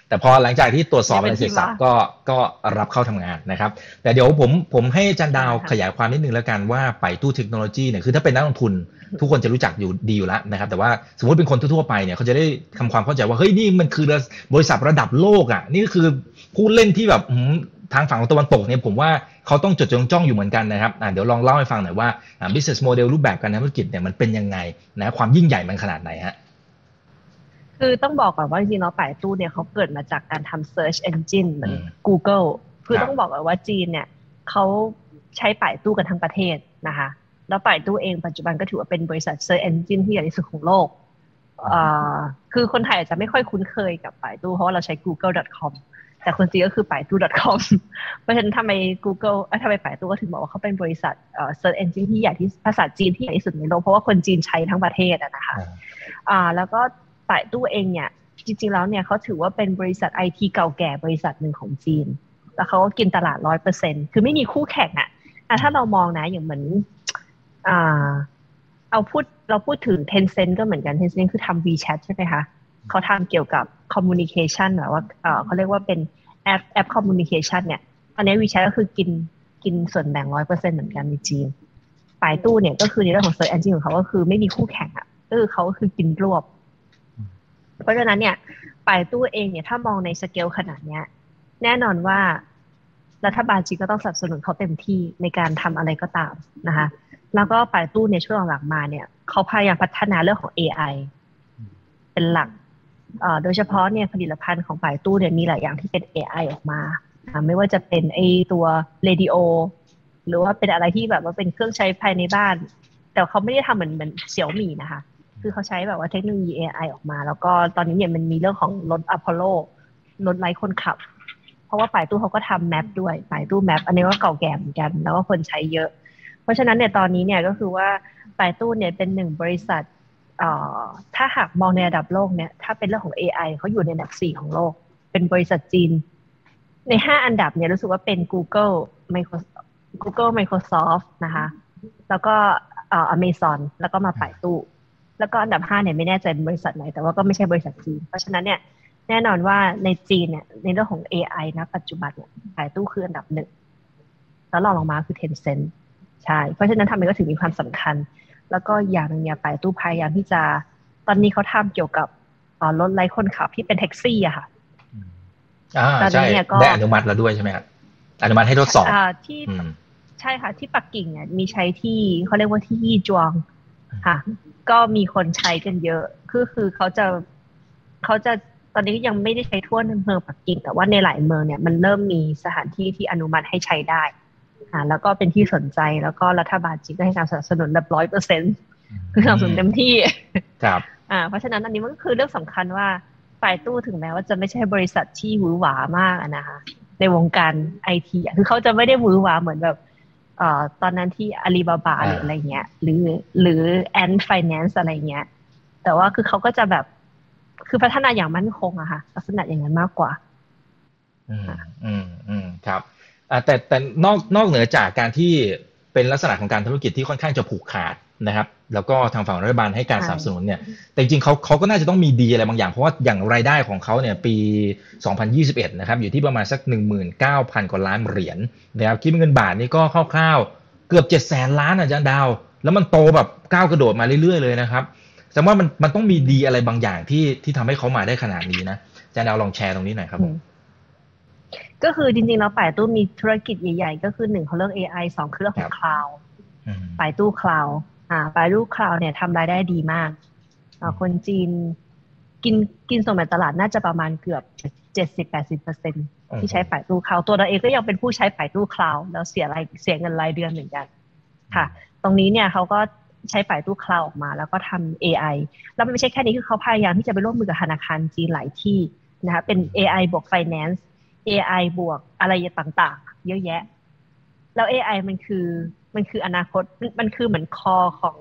แต่พอหลังจากที่ตรวจสอบอะไรเสร็จสับก็ก็รับเข้าทำงานนะครับ แต่เดี๋ยวผมผมให้จันดาวขยายความนิดนึงแล้วกันว่าไปตู้เทคโนโลยีเนี่ยคือถ้าเป็นนักลงทุน ทุกคนจะรู้จักอยู่ดีอยู่แล้วนะครับ แต่ว่าสมมติเป็นคนทั่วไปเนี่ยเขาจะได้ทำความเข้าใจว่าเฮ้ยนี่มันคือบริษัทระดับโลกอะนี่คือผู้เล่นที่แบบ ทางฝั่งของตะวันตกเนี่ยผมว่าเขาต้องจดจงจ้องอยู่เหมือนกันนะครับเดี๋ยวลองเล่าให้ฟังหน่อยว่า business model รูปแบบการทำธุรกิจเนี่ยมันเป็นยังไงนะความยิ่งใหญ่มันขนาดไหนฮะคือต้องบอกก่อนว่าจริงๆแล้วป่ายตู้เนี่ยเขาเกิดมาจากการทำ search engine เหมือน Google คือต้องบอกก่อนว่าจีนเนี่ยเขาใช้ป่ายตู้กันทั้งประเทศนะคะแล้วป่ายตู้เองปัจจุบันก็ถือว่าเป็นบริษัท search engine ที่ใหญ่ที่สุดของโลกคือคนไทยอาจจะไม่ค่อยคุ้นเคยกับป่ายตู้เพราะว่าเราใช้ google.com แต่คนจีนก็คือป่ายตู้ .com เพราะฉะนั้นทำไม Google ทำไมป่ายตู้ก็ถึงบอกว่าเขาเป็นบริษัท search engine ที่ใหญ่ที่ภาษาจีนที่ใหญ่ที่สุดในโลก เพราะว่าคนจีนใช้ทั้งประเทศนะคะอ่าแล้วก็ป่ายตู้เองเนี่ยจริงๆแล้วเนี่ยเขาถือว่าเป็นบริษัทไอทีเก่าแก่บริษัทหนึ่งของจีน แล้วเขาก็กินตลาดร้อยเปอร์เซ็นคือไม่มีคู่แข่งอะ่ะถ้าเรามองนะอย่างเหมือนอ่าเอาพูดเราพูดถึง Tencent ก็เหมือนกัน Tencent คือทำ WeChat ใช่ไหมคะเขาทำเกี่ยวกับ communication แบบว่าเขาเรียกว่าเป็นแอปแอป communication เนี่ยตอนนี้ WeChat ก็คือกินกินส่วนแบ่งร้อยเปอร์เซ็นเหมือนกันในจีนปายตู้เนี่ยก็คือในเรื่องของ search engine ของเขาก็คือไม่มีคู่แข่งอะก็คือเขาก็คือกินรวบ เพราะฉะนั้นเนี่ยปายตู้เองเนี่ยถ้ามองในสเกลขนาดเนี้ย แน่นอนว่ารัฐบาลจีนก็ต้องสนับสนุนเขาเต็มที่ในการทำอะไรก็ตามนะคะ แล้วก็ปายตู้เนี่ยช่วงหลังมาเนี่ยเขาพยายามพัฒนาเรื่องของ AI เป็นหลัก โดยเฉพาะเนี่ยผลิตภัณฑ์ของปลายตู้เนี่ยมีหลายอย่างที่เป็น AI ออกมา ไม่ว่าจะเป็นไอตัวเรดิโอหรือว่าเป็นอะไรที่แบบว่าเป็นเครื่องใช้ภายในบ้าน แต่เขาไม่ได้ทำเหมือนเหมือนเสี่ยวมี่นะคะ คือเขาใช้แบบว่าเทคโนโลยี AI ออกมา แล้วก็ตอนนี้เนี่ยมันมีเรื่องของรถอพอลโลรถไร้คนขับ เพราะว่าป่ายตู้เขาก็ทำแมปด้วยป่ายตู้แมปอันนี้ก็เก่าแก่เหมือนกัน แล้วก็คนใช้เยอะ เพราะฉะนั้นเนี่ยตอนนี้เนี่ยก็คือว่าป่ายตู้เนี่ยเป็นหนึ่งบริษัท ถ้าหากมองในระดับโลกเนี่ยถ้าเป็นเรื่องของ AI เขาอยู่ในอันดับสี่ของโลก เป็นบริษัทจีน ในห้าอันดับเนี่ยรู้สึกว่าเป็น Google Microsoft Google Microsoft นะคะ แล้วก็อเมซอนแล้วก็มาป่ายตู้ แล้วก็อันดับห้าเนี่ยไม่แน่ใจเป็นบริษัทไหน แต่ว่าก็ไม่ใช่บริษัทจีน เพราะฉะนั้นเนี่ยแน่นอนว่าในจีนเนี่ยในเรื่องของ AI นะปัจจุบันเนี่ยขายตู้คืออันดับหนึ่งแล้วรองลงมาคือ Tencent ใช่ เพราะฉะนั้นทำไมก็ถึงมีความสำคัญ แล้วก็อย่างนึงเนี่ยไปตู้พยายามที่จะ ตอนนี้เขาทำเกี่ยวกับรถไร้คนขับที่เป็นแท็กซี่อะค่ะตอนนี้เนี่ยก็ได้อนุมัติแล้วด้วยใช่ไหมครับอนุมัติให้ทดสอบที่ใช่ค่ะ ที่ปักกิ่งเนี่ยมีใช้ที่เขาเรียกว่าที่ยี่จวงค่ะ ก็มีคนใช้กันเยอะคือคือเขาจะเขาจะตอนนี้ยังไม่ได้ใช้ทั่วเมืองปักกิ่งแต่ว่าในหลายเมืองเนี่ยมันเริ่มมีสถานที่ที่อนุมัติให้ใช้ได้ ค่ะแล้วก็เป็นที่สนใจแล้วก็รัฐบาลจีนก็ให้การสนับสนุนแบบร้อยเปอร์เซ็นต์คือสนับสนุนเต็มที่ครับอ่าเพราะฉะนั้นอันนี้มันก็คือเรื่องสำคัญว่าฝ่ายตู้ถึงแม้ว่าจะไม่ใช่บริษัทที่หวือหวามากนะคะในวงการไอทีคือเขาจะไม่ได้หวือหวาเหมือนแบบอตอนนั้นที่อาลีบาบาหรืออะไรเงี้ย หรือหรือแอนด์ไฟแนนซ์อะไรเงี้ย แต่ว่าคือเขาก็จะแบบคือพัฒนาอย่างมั่นคงอะค่ะลักษณะอย่างนั้นมากกว่า อืมอืมอืมครับอ่า แต่แต่นอกนอกเหนือจากการที่เป็นลักษณะของการธุรกิจที่ค่อนข้างจะผูกขาดนะครับ แล้วก็ทางฝั่งรัฐบาลให้การสนับสนุนเนี่ย แต่จริงเขาเขาก็น่าจะต้องมีดีอะไรบางอย่าง เพราะว่าอย่างรายได้ของเขาเนี่ยปี 2021 นะครับ อยู่ที่ประมาณสัก 19,000 กว่าล้านเหรียญนะครับคิดเป็นเงินบาทนี่ก็คร่าวๆ เกือบเจ็ดแสนล้านอาจารย์ดาว แล้วมันโตแบบก้าวกระโดดมาเรื่อยๆเลยนะครับแสดงว่ามันมันต้องมีดีอะไรบางอย่างที่ที่ทำให้เขามาได้ขนาดนี้นะอาจารย์ดาวลองแชร์ตรงนี้หน่อยครับผม ก็คือจริงๆแล้วไป่ตู้มีธุรกิจใหญ่ๆ ก็คือหนึ่งเขาเรื่อง AI สองคือเรื่องของ cloud ไป่ตู้ cloud อ่าไป่ตู้ cloud เนี่ยทำรายได้ดีมากอ่าคนจีนกินกินส่วนแบ่งตลาดน่าจะประมาณเกือบเจ็ดสิบแปดสิบเปอร์เซ็นที่ใช้ไป่ตู้ cloud ตัวเราเองก็ยังเป็นผู้ใช้ไป่ตู้ cloud แล้วเสียรายเสียเงินรายเดือนเหมือนกันค่ะ ตรงนี้เนี่ยเขาก็ใช้ไป่ตู้ cloud ออกมา แล้วก็ทำ AI แล้วมันไม่ใช่แค่นี้คือเขาพยายามที่จะไปร่วมมือกับธนาคารจีนหลายที่นะคะเป็น AI บวก Finance AI บวกอะไรต่างๆ เยอะแยะ แล้ว AI มันคือมันคืออนาคตมันคือเหมือนคอของ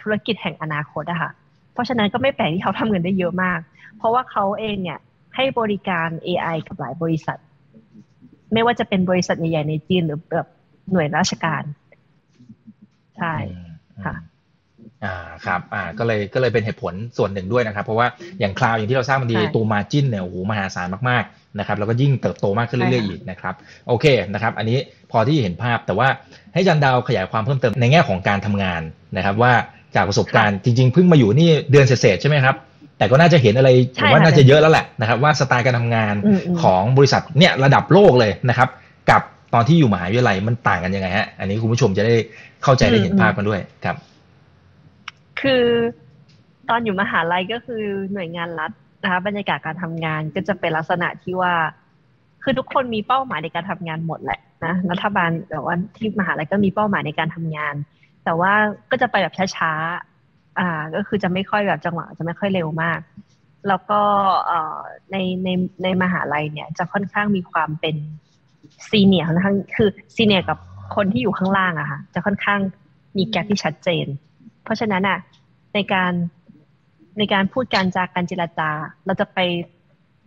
ธุรกิจแห่งอนาคตอะค่ะ เพราะฉะนั้นก็ไม่แปลกที่เขาทำเงินได้เยอะมาก เพราะว่าเขาเองเนี่ยให้บริการ AI กับหลายบริษัท ไม่ว่าจะเป็นบริษัทใหญ่ๆในจีนหรือแบบหน่วยราชการ ใช่ค่ะอ่าครับอ่าก็เลยก็เลยเป็นเหตุผลส่วนหนึ่งด้วยนะครับ เพราะว่าอย่างคลาวอย่างที่เราทราบมันดีตัวมาจิ้นเนี่ยโอ้โหมหาศาลมากๆ นะครับแล้วก็ยิ่งเติบโตมากขึ้นเรื่อยๆอีกนะครับโอเคนะครับอันนี้พอที่เห็นภาพแต่ว่าให้จันดาวขยายความเพิ่มเติมในแง่ของการทำงานนะครับว่าจากประสบการณ์จริงๆเพิ่งมาอยู่นี่เดือนเศษใช่ไหมครับแต่ก็น่าจะเห็นอะไรผมว่าน่าจะเยอะแล้วแหละนะครับว่าสไตล์การทำงานของบริษัทเนี่ยระดับโลกเลยนะครับกับตอนที่อยู่มหาวิทยาลัยมันต่างกันยังไงฮะอันนี้คุณผู้ชมจะได้เข้าใจได้เห็นภาพกันด้วยครับ คือตอนอยู่มหาลัยก็คือหน่วยงานรัฐ นะคะบรรยากาศการทำงานก็จะเป็นลักษณะที่ว่า คือทุกคนมีเป้าหมายในการทำงานหมดแหละนะรัฐบาลแต่ว่าที่มหาลัยก็มีเป้าหมายในการทำงาน แต่ว่าก็จะไปแบบช้าๆอ่า ก็คือจะไม่ค่อยแบบจังหวะจะไม่ค่อยเร็วมาก แล้วก็ในในในมหาลัยเนี่ย จะค่อนข้างมีความเป็นซีเนียร์ค่อนข้างคือซีเนียร์กับคนที่อยู่ข้างล่างอะค่ะจะค่อนข้างมีแกลที่ชัดเจน เพราะฉะนั้นอะในการ ในการพูดการจากการเจรจา เราจะไป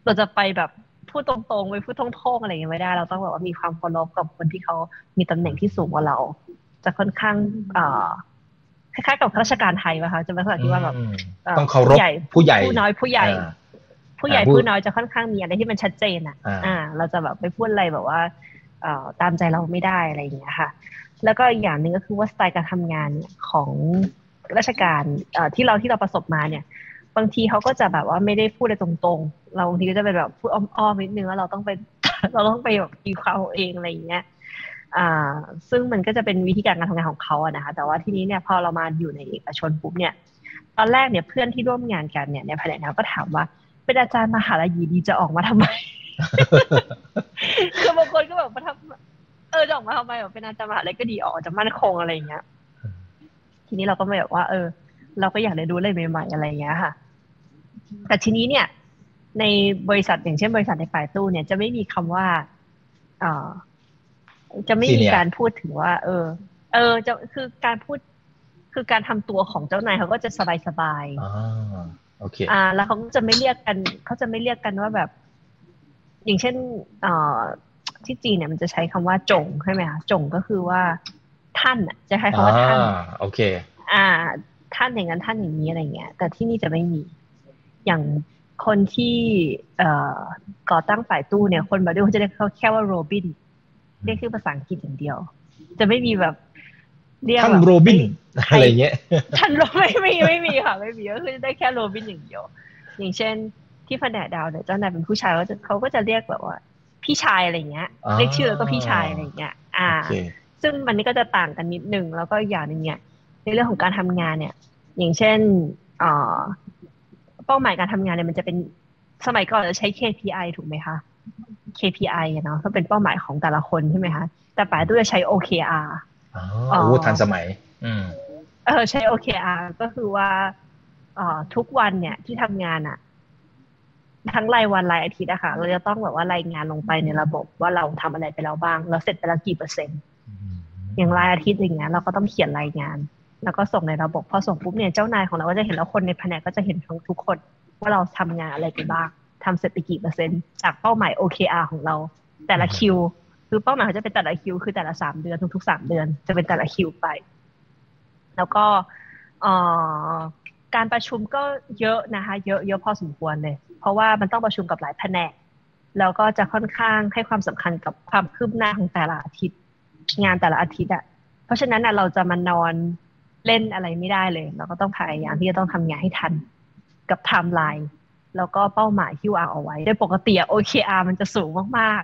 เราจะไปแบบพูดตรงๆไปพูดท่องๆอะไรอย่างเงี้ยไม่ได้ เราต้องแบบว่ามีความเคารพกับคนที่เขามีตำแหน่งที่สูงกว่าเรา จะค่อนข้างเอ่อคล้ายๆกับข้าราชการไทยป่ะคะจะเป็นลักษณะที่ว่าแบบต้องเคารพผู้ใหญ่ผู้น้อยผู้ใหญ่ ผู้ใหญ่ผู้น้อยจะค่อนข้างมีอะไรที่มันชัดเจนอะ อ่า เราจะแบบไปพูดอะไรแบบว่าเอ่อตามใจเราไม่ได้อะไรอย่างเงี้ยค่ะ แล้วก็อีกอย่างหนึ่งก็คือว่าสไตล์การทำงานของราชการที่เราที่เราประสบมาเนี่ย บางทีเขาก็จะแบบว่าไม่ได้พูดอะไรตรงๆ เราบางทีก็จะเป็นแบบพูดอ้อมๆนิดนึงว่าเราต้องไปเราต้องไปแบบตีความเองอะไรอย่างเงี้ยอ่า ซึ่งมันก็จะเป็นวิธีการการทำงานของเขาอะนะคะ แต่ว่าทีนี้เนี่ยพอเรามาอยู่ในเอกชนปุ๊บเนี่ย ตอนแรกเนี่ยเพื่อนที่ร่วมงานกันเนี่ยในแผนกก็ถามว่า เป็นอาจารย์มหาลัยดีจะออกมาทำไมคือบางคนก็แบบมาทำเออจะออกมาทำไมแบบเป็นอาจารย์มหาลัยก็ดีออกจะมั่นคงอะไรอย่างเงี้ย ทีนี้เราก็ไม่แบบว่า เออ เราก็อยากเรียนรู้อะไรใหม่ๆอะไรอย่างเงี้ยค่ะ แต่ทีนี้เนี่ยในบริษัทอย่างเช่นบริษัทในฝ่ายตู้เนี่ยจะไม่มีคำว่าเออจะไม่มีการพูดถึงว่า เออ เออจะคือการพูดคือการทำตัวของเจ้านายเขาก็จะสบายสบายอ่าโอเค อ่า แล้วเขาจะไม่เรียกกันเขาจะไม่เรียกกันว่าแบบ อย่างเช่นเอ่อที่จีนเนี่ยมันจะใช้คำว่าจงใช่ไหมคะจงก็คือว่าท่านอะจะใช้คำว่าท่านโอเค อ่า ท่านอย่างนั้นท่านอย่างนี้อะไรเงี้ย แต่ที่นี่จะไม่มี อย่างคนที่เอ่อก่อตั้งฝ่ายตู้เนี่ย คนมาด้วยเขาจะเรียกเขาแค่ว่าโรบินเรียกชื่อภาษาอังกฤษอย่างเดียว จะไม่มีแบบเรียกท่านโรบินอะไรเงี้ยท่านโรไม่ไม่ไม่มีค่ะ ไม่มีก็คือได้แค่โรบินอย่างเดียว อย่างเช่น ที่แผนกดาวเนี่ยเจ้านายเป็นผู้ชายเขาจะเขาก็จะเรียกแบบว่า พี่ชายอะไรเงี้ยเรียกชื่อแล้วก็พี่ชายอะไรเงี้ย อ่า ซึ่งมันนี่ก็จะต่างกันนิดนึงแล้วก็อย่างหนึ่งเนี่ยในเรื่องของการทำงานเนี่ย อย่างเช่น เป้าหมายการทำงานเนี่ยมันจะเป็นสมัยก่อนจะใช้ KPI ถูกไหมคะ KPI เนาะก็เป็นเป้าหมายของแต่ละคนใช่ไหมคะ แต่ป่าตู้จะใช้ OKR อ๋อทันสมัย อืมเออใช้ OKR ก็คือว่าอ่อทุกวันเนี่ยที่ทำงานอะทั้งรายวันรายอาทิตย์อะค่ะ เราจะต้องแบบว่ารายงานลงไปในระบบว่าเราทำอะไรไปแล้วบ้าง เราเสร็จไปแล้วกี่เปอร์เซ็นต์อย่างรายอาทิตย์อย่างเงี้ยเราก็ต้องเขียนรายงาน แล้วก็ส่งในระบบพอส่งปุ๊บเนี่ยเจ้านายของเราก็จะเห็นแล้วคนในแผนกก็จะเห็นทั้งทุกคน ว่าเราทำงานอะไรไปบ้างทำเสร็จไปกี่เปอร์เซ็นต์จากเป้าหมาย OKR ของเรา แต่ละคิว คือเป้าหมายเขาจะเป็นแต่ละคิว คือแต่ละสามเดือนทุกๆสามเดือน จะเป็นแต่ละคิวไป แล้วก็การประชุมก็เยอะนะคะ เยอะเยอะพอสมควรเลย เพราะว่ามันต้องประชุมกับหลายแผนกแล้วก็จะค่อนข้างให้ความสำคัญกับความคืบหน้าของแต่ละอาทิตย์ งานแต่ละอาทิตย์อะเพราะฉะนั้นเราจะมานอน เล่นอะไรไม่ได้เลย เราก็ต้องพยายามที่จะต้องทำงานให้ทันกับไทม์ไลน์แล้วก็เป้าหมายที่วางเอาไว้โดยปกติ OKR มันจะสูงมาก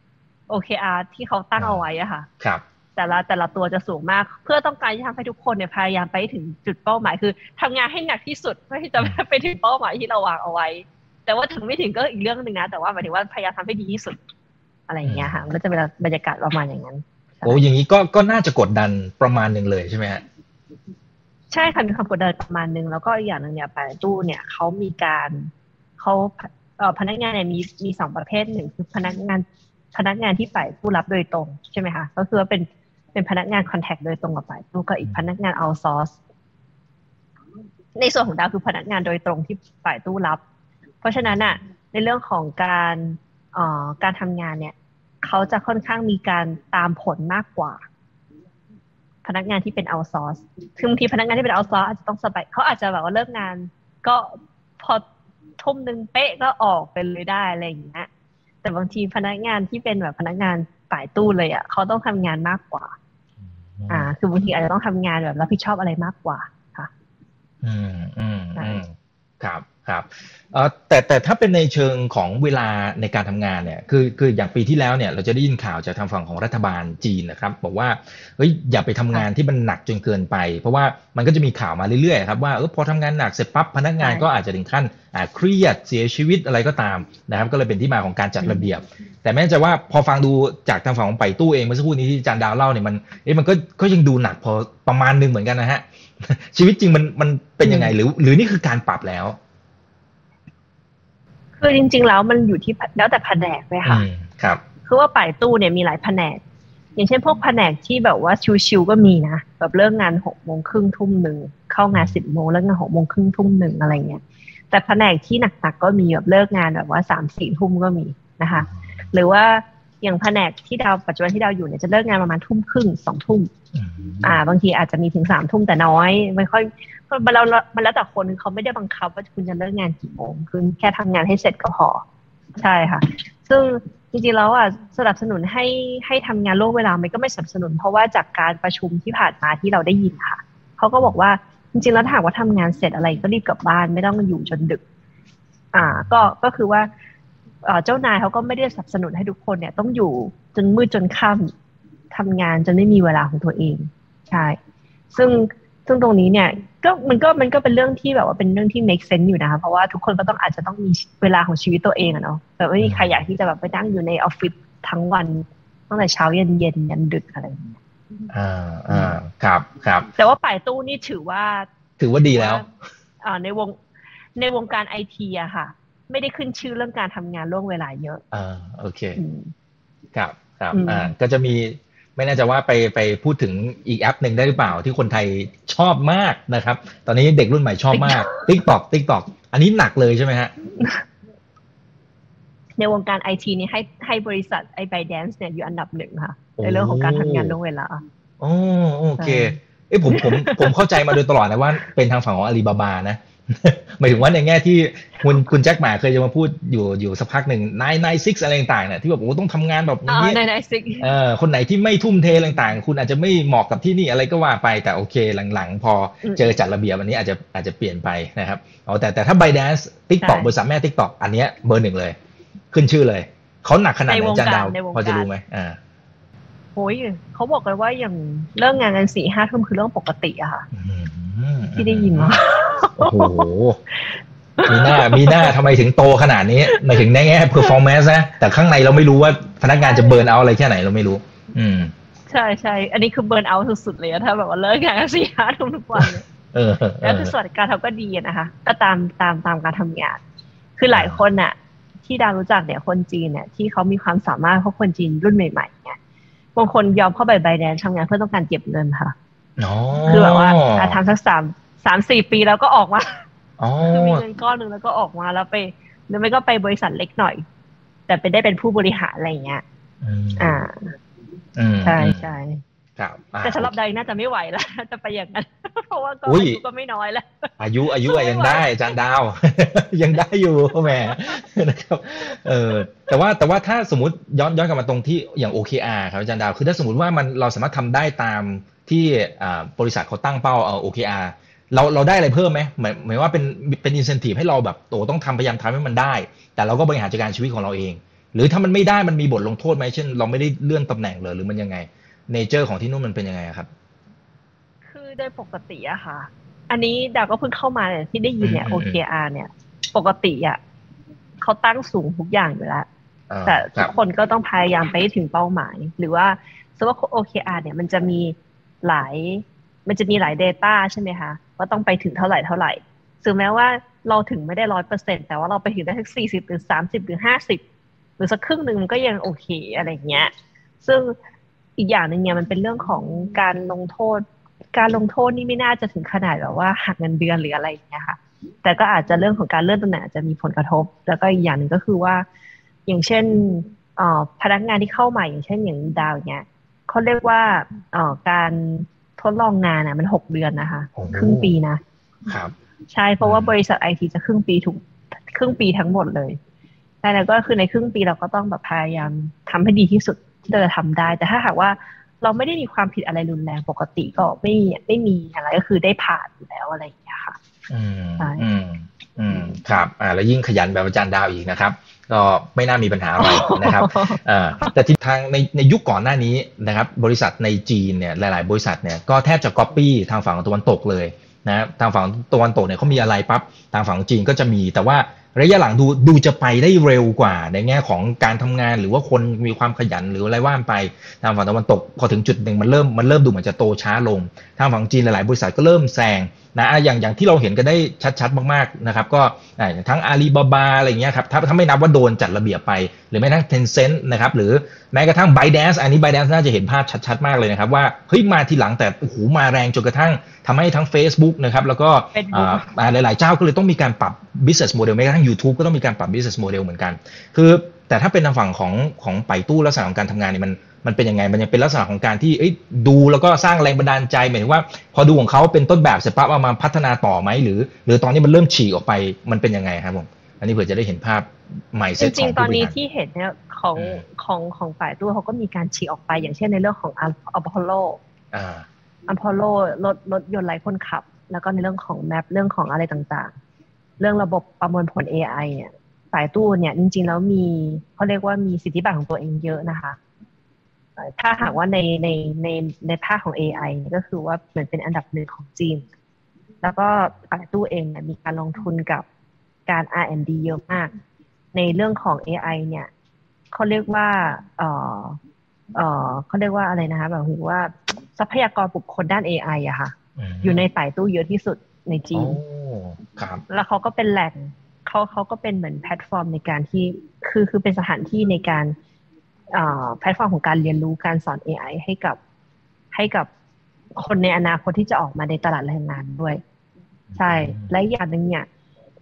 ๆ OKR ที่เขาตั้งเอาไว้อะค่ะ ครับ แต่ละแต่ละตัวจะสูงมาก เพื่อต้องการที่ทำให้ทุกคนเนี่ยพยายามไปถึงจุดเป้าหมายคือทำงานให้หนักที่สุดเพื่อที่จะไปถึงเป้าหมายที่เราวางเอาไว้ แต่ว่าถึงไม่ถึงก็อีกเรื่องหนึ่งนะ แต่ว่าหมายถึงว่าพยายามทำให้ดีที่สุด อะไรอย่างเงี้ยค่ะมันก็จะเป็นบรรยากาศประมาณอย่างนั้นโอ้อย่างนี้ก็ก็น่าจะกดดันประมาณหนึ่งเลยใช่ไหมฮะ ใช่ค่ะมีความกดดันประมาณหนึ่งแล้วก็อีกอย่างหนึ่งเนี่ยไปตู้เนี่ยเขามีการเขาเอ่อพนักงานเนี่ยมีมีสองประเภทหนึ่งคือพนักงานพนักงานที่ฝ่ายผู้รับโดยตรงใช่ไหมคะก็คือว่าเป็นเป็นพนักงานคอนแทคโดยตรงกับฝ่ายตู้ก็อีกพนักงานเอาซอร์สในส่วนของดาวคือพนักงานโดยตรงที่ฝ่ายตู้รับ เพราะฉะนั้นอะในเรื่องของการเอ่อการทำงานเนี่ยเขาจะค่อนข้างมีการตามผลมากกว่า พนักงานที่เป็นเอาซอร์สคือบางทีพนักงานที่เป็นเอาซอร์สอาจจะต้องสบายเขาอาจจะแบบว่าเลิกงาน ก็พอทุ่มหนึ่งเป๊ะก็ออกไปเลยได้อะไรอย่างเงี้ย แต่บางทีพนักงานที่เป็นแบบพนักงานฝ่ายตู้เลยอะเขาต้องทำงานมากกว่า อ่า คือบางทีอาจจะต้องทำงานแบบรับผิดชอบอะไรมากกว่าค่ะ อืมอืมอืมครับ ครับแต่แต่ถ้าเป็นในเชิงของเวลาในการทำงานเนี่ยคือคืออย่างปีที่แล้วเนี่ยเราจะได้ยินข่าวจากทางฝั่งของรัฐบาลจีนนะครับ บอกว่าเฮ้ยอย่าไปทำงานที่มันหนักจนเกินไป เพราะว่ามันก็จะมีข่าวมาเรื่อยๆครับว่าเออพอทำงานหนักเสร็จปั๊บพนักงานก็อาจจะถึงขั้นอ่าเครียดเสียชีวิตอะไรก็ตามนะครับ ก็เลยเป็นที่มาของการจัดระเบียบ แต่แม้จะว่าพอฟังดูจากทางฝั่งของไปตู้เองเมื่อสักครู่นี้ที่อาจารย์ดาวเล่าเนี่ยมันเอ๊ะมันก็ก็ยังดูหนักพอประมาณนึงเหมือนกันนะฮะชีวิตจริงมันมันเป็นยังไงหรือ หรือนี่คือการปรับแล้ว คือจริง ๆ แล้วมันอยู่ที่แล้วแต่แผนกเลยค่ะอืมครับ คือว่าป่ายตู้เนี่ยมีหลายแผนก อย่างเช่นพวกแผนกที่แบบว่าชิวๆก็มีนะแบบเลิกงานหกโมงครึ่งทุ่มหนึ่งเข้างานสิบโมงเลิกงานหกโมงครึ่งทุ่มหนึ่งอะไรเงี้ยแต่แผนกที่หนักๆก็มีแบบเลิกงานแบบว่าสามสี่ทุ่มก็มีนะคะ หรือว่า อย่างแผนกที่ดาวปัจจุบันที่ดาวอยู่เนี่ยจะเลิกงานประมาณทุ่มครึ่งสองทุ่มอืมอ่า บางทีอาจจะมีถึงสามทุ่มแต่น้อยไม่ค่อยมันเรามันแล้วแต่คนเขาไม่ได้บังคับว่าคุณจะเลิกงานกี่โมงคือแค่ทำงานให้เสร็จก็พอใช่ค่ะ ซึ่งจริงๆแล้วอะสนับสนุนให้ให้ทำงานล่วงเวลามันก็ไม่สนับสนุน เพราะว่าจากการประชุมที่ผ่านมาที่เราได้ยินค่ะเขาก็บอกว่าจริงๆแล้วถ้าหากว่าทำงานเสร็จอะไรก็รีบกลับบ้านไม่ต้องอยู่จนดึก อ่า ก็ก็คือว่า เอ่อเจ้านายเขาก็ไม่ได้สนับสนุนให้ทุกคนเนี่ยต้องอยู่จนมืดจนค่ำทำงานจนไม่มีเวลาของตัวเองใช่ซึ่งซึ่งตรงนี้เนี่ยก็มันก็มันก็เป็นเรื่องที่แบบว่าเป็นเรื่องที่ make sense อยู่นะคะเพราะว่าทุกคนก็ต้องอาจจะต้องมีเวลาของชีวิตตัวเองอะเนาะแบบไม่มีใครอยากที่จะแบบไปนั่งอยู่ในออฟฟิศทั้งวันตั้งแต่เช้าเย็นเย็นยันดึกอะไรอย่างเงี้ยอ่าอ่าครับครับ แต่ว่าป่ายตู้นี่ถือว่า ถือว่าดีแล้วอ่าในวงในวงการไอทีอะค่ะ ไม่ได้ขึ้นชื่อเรื่องการทำงานล่วงเวลาเยอะอ่าโอเคอืมครับครับอืมอ่าก็จะมีไม่แน่ใจว่าไปไปพูดถึงอีกแอปหนึ่งได้หรือเปล่าที่คนไทยชอบมากนะครับ ตอนนี้เด็กรุ่นใหม่ชอบมาก TikTok TikTok อันนี้หนักเลยใช่ไหมฮะ ในวงการไอทีนี่ให้ให้บริษัทไอไบแดนซ์เนี่ยอยู่อันดับหนึ่งค่ะ ในเรื่องของการทำงานล่วงเวลาโอ้โอเค เอ้ยผมผมผมเข้าใจมาโดยตลอดนะว่าเป็นทางฝั่งของอาลีบาบานะ หมายถึงว่าในแง่ที่คุณคุณแจ็คหมาเคยจะมาพูดอยู่อยู่สักพักหนึ่งนายนายซิกอะไรต่างๆเนี่ยที่แบบโอ้ต้องทำงานแบบอ๋อนี้ในในซิกเอ่อคนไหนที่ไม่ทุ่มเทอะไรต่างๆ คุณอาจจะไม่เหมาะกับที่นี่อะไรก็ว่าไปแต่โอเคหลังๆ พอเจอจัดระเบียบอันนี้อาจจะอาจจะเปลี่ยนไปนะครับอ๋อแต่แต่ถ้า b บ d a n c e TikTok บริษัทแม่ TikTok อันเนี้ยเบอร์หนึ่งเลย ขึ้นชื่อเลยเขาหนักขนาดไหนจานดาวพอจะรู้ไหมอ่า โอ้ยเขาบอกกันว่าอย่างเลิกงานกันสี่ห้าทุ่มคือเรื่องปกติอะค่ะที่ได้ยินมาโอ้โหมีหน้ามีหน้าทำไมถึงโตขนาดนี้หมายถึงในแง่ performance นะแต่ข้างในเราไม่รู้ว่าพนักงานจะเบิร์นเอาอะไรแค่ไหนเราไม่รู้ อืม ใช่ใช่อันนี้คือเบิร์นเอาท์สุดๆเลยอะถ้าแบบว่าเลิกงานกันสี่ห้าทุ่มทุกวันเนี่ยเออเออแล้วคือสวัสดิการเขาก็ดีอะนะคะก็ตามตามตามการทำงาน คือหลายคนน่ะที่ดาวรู้จักเนี่ยคนจีนเนี่ยที่เขามีความสามารถเพราะคนจีนรุ่นใหม่ๆเนี่ย บางคนยอมเข้าไปใบแดนทำงานเพื่อต้องการเก็บเงินค่ะอ๋อคือแบบว่าอะทำสักสามสามสี่ปีแล้วก็ออกมาอ๋อคือมีเงินก้อนหนึ่งแล้วก็ออกมาแล้วไปหรือไม่ก็ไปบริษัทเล็กหน่อย แต่ไปได้เป็นผู้บริหารอะไรอย่างเงี้ยอืมอ่าอืมใช่ใช่ ครับอ่า แต่สำหรับใดน่าจะไม่ไหวแล้ว จะไปอย่างนั้น เพราะว่าก็ อุ้ย อายุก็ไม่น้อยแล้ว อายุอายุอะยังได้อาจารย์ดาว ยังได้อยู่แหม นะครับเออแต่ว่าแต่ว่าถ้าสมมติย้อนย้อนกลับมาตรงที่อย่าง OKR ครับอาจารย์ดาว คือถ้าสมมติว่ามันเราสามารถทำได้ตาม ที่บริษัทเขาตั้งเป้าเอา OKR เราเราได้อะไรเพิ่มไหมหมายหมายว่าเป็นเป็นอินเซนティブให้เราแบบโตต้องทำพยายามทำให้มันได้ แต่เราก็บริหารจัดการชีวิตของเราเอง หรือถ้ามันไม่ได้มันมีบทลงโทษไหมเช่น เราไม่ได้เลื่อนตำแหน่งเลยหรือมันยังไง เนเจอร์ของที่นู่นมันเป็นยังไงครับ คือโดยปกติอะค่ะ อันนี้ดาวก็เพิ่งเข้ามาเนี่ยที่ได้ยินเนี่ย OKR เนี่ย ปกติอะเขาตั้งสูงทุกอย่างอยู่แล้วแต่ทุกคนก็ต้องพยายามไปถึงเป้าหมาย หรือว่าสมมติว่า OKR เนี่ยมันจะมีหลาย มันจะมีหลาย Data ใช่ไหมคะว่าต้องไปถึงเท่าไหร่เท่าไหร่ถึงแม้ว่าเราถึงไม่ได้ร้อยเปอร์เซ็นแต่ว่าเราไปถึงได้สักสี่สิบหรือสามสิบหรือห้าสิบหรือสักครึ่งหนึ่งมันก็ยังโอเคอะไรเงี้ย ซึ่ง อีกอย่างหนึ่งเนี่ยมันเป็นเรื่องของการลงโทษ การลงโทษนี่ไม่น่าจะถึงขนาดแบบว่าหักเงินเดือนหรืออะไรอย่างเงี้ยค่ะ แต่ก็อาจจะเรื่องของการเลื่อนตำแหน่งจะมีผลกระทบ แล้วก็อีกอย่างหนึ่งก็คือว่า อย่างเช่นพนักงานที่เข้าใหม่อย่างเช่นอย่างดาวเนี้ยเขาเรียกว่าการทดลองงานอะมันหกเดือนนะคะ ครึ่งปีนะครับ ใช่เพราะว่าบริษัทไอทีจะครึ่งปีถูกครึ่งปีทั้งหมดเลยแต่แล้วก็คือในครึ่งปีเราก็ต้องแบบพยายามทำให้ดีที่สุด ที่เราจะทำได้ แต่ถ้าหากว่าเราไม่ได้มีความผิดอะไรรุนแรงปกติก็ไม่ไม่มีอะไรก็คือได้ผ่านอยู่แล้วอะไรอย่างเงี้ยค่ะ อืมอืมอืมครับอ่าแล้วยิ่งขยันแบบอาจารย์ดาวอีกนะครับ ก็ไม่น่ามีปัญหาอะไรนะครับอ่าแต่ทิศทางในในยุคก่อนหน้านี้นะครับ บริษัทในจีนเนี่ยหลาย ๆ บริษัทเนี่ยก็แทบจะก๊อปปี้ทางฝั่งตะวันตกเลยนะทางฝั่งตะวันตกเนี่ยเขามีอะไรปั๊บทางฝั่งจีนก็จะมีแต่ว่า ระยะหลังดูดูจะไปได้เร็วกว่าในแง่ของการทำงาน หรือว่าคนมีความขยันหรืออะไรว่านไปทางฝั่งตะวันตกพอถึงจุดหนึ่งมันเริ่มมันเริ่มดูเหมือนจะโตช้าลง ทางฝั่งจีนหลาย ๆ บริษัทก็เริ่มแซงนะอย่างอย่างที่เราเห็นกันได้ชัด ๆ มาก ๆ นะครับ ก็ทั้งอาลีบาบาอะไรเงี้ยครับถ้าถ้าไม่นับว่าโดนจัดระเบียบไป หรือแม้กระทั่งเทนเซ็นต์นะครับหรือแม้กระทั่ง ByteDance อันนี้ ByteDance น่าจะเห็นภาพชัด ๆ มากเลยนะครับ ว่าเฮ้ยมาทีหลังแต่โอ้โหมาแรงจนกระทั่งทำให้ทั้ง Facebook นะครับแล้วก็หลาย ๆ เจ้าก็เลยต้องมีการปรับ business model แม้กระทั่ง YouTube ก็ต้องมีการปรับ business model เหมือนกัน คือแต่ถ้าเป็นทางฝั่งของของไปตู้ลักษณะของการทำงานเนี่ยมันมันเป็นยังไง มันยังเป็นลักษณะของการที่ดูแล้วก็สร้างแรงบันดาลใจหมายถึงว่า พอดูของเขาเป็นต้นแบบเสร็จปั๊บเอามาพัฒนาต่อไหมหรือ หรือตอนนี้มันเริ่มฉีกออกไปมันเป็นยังไงครับผมอันนี้เผื่อจะได้เห็นภาพใหม่เซ็ตจริงๆตอนนี้ที่เห็นเนี่ยของของของฝ่ายตู้เขาก็มีการฉีกออกไป อย่างเช่นในเรื่องของอัลพอลโลอัลพอลโลรถรถยนต์ไร้คนขับ แล้วก็ในเรื่องของแมปเรื่องของอะไรต่างๆ เรื่องระบบประมวลผล AI เนี่ยฝ่ายตู้เนี่ยจริง ๆ แล้วมีเขาเรียกว่ามีสิทธิบัตรของตัวเองเยอะนะคะถ้าหากว่าในในในในภาคของ AI ก็คือว่าเหมือนเป็นอันดับหนึ่งของจีน แล้วก็ฝ่ายตู้เองเนี่ยมีการลงทุนกับการ R&D เยอะมาก ในเรื่องของ AI เนี่ยเขาเรียกว่าเออเออเขาเรียกว่าอะไรนะคะแบบว่าทรัพยากรบุคคลด้าน AI อะค่ะ อยู่ในฝ่ายตู้เยอะที่สุด ในจีนแล้วเขาก็เป็นแหล่งเขาเขาก็เป็นเหมือนแพลตฟอร์มในการที่คือคือเป็นสถานที่ในการแพลตฟอร์มของการเรียนรู้การสอน AI ให้กับให้กับคนในอนาคตที่จะออกมาในตลาดแรงงานด้วย ใช่ และอย่างหนึ่งเนี่ย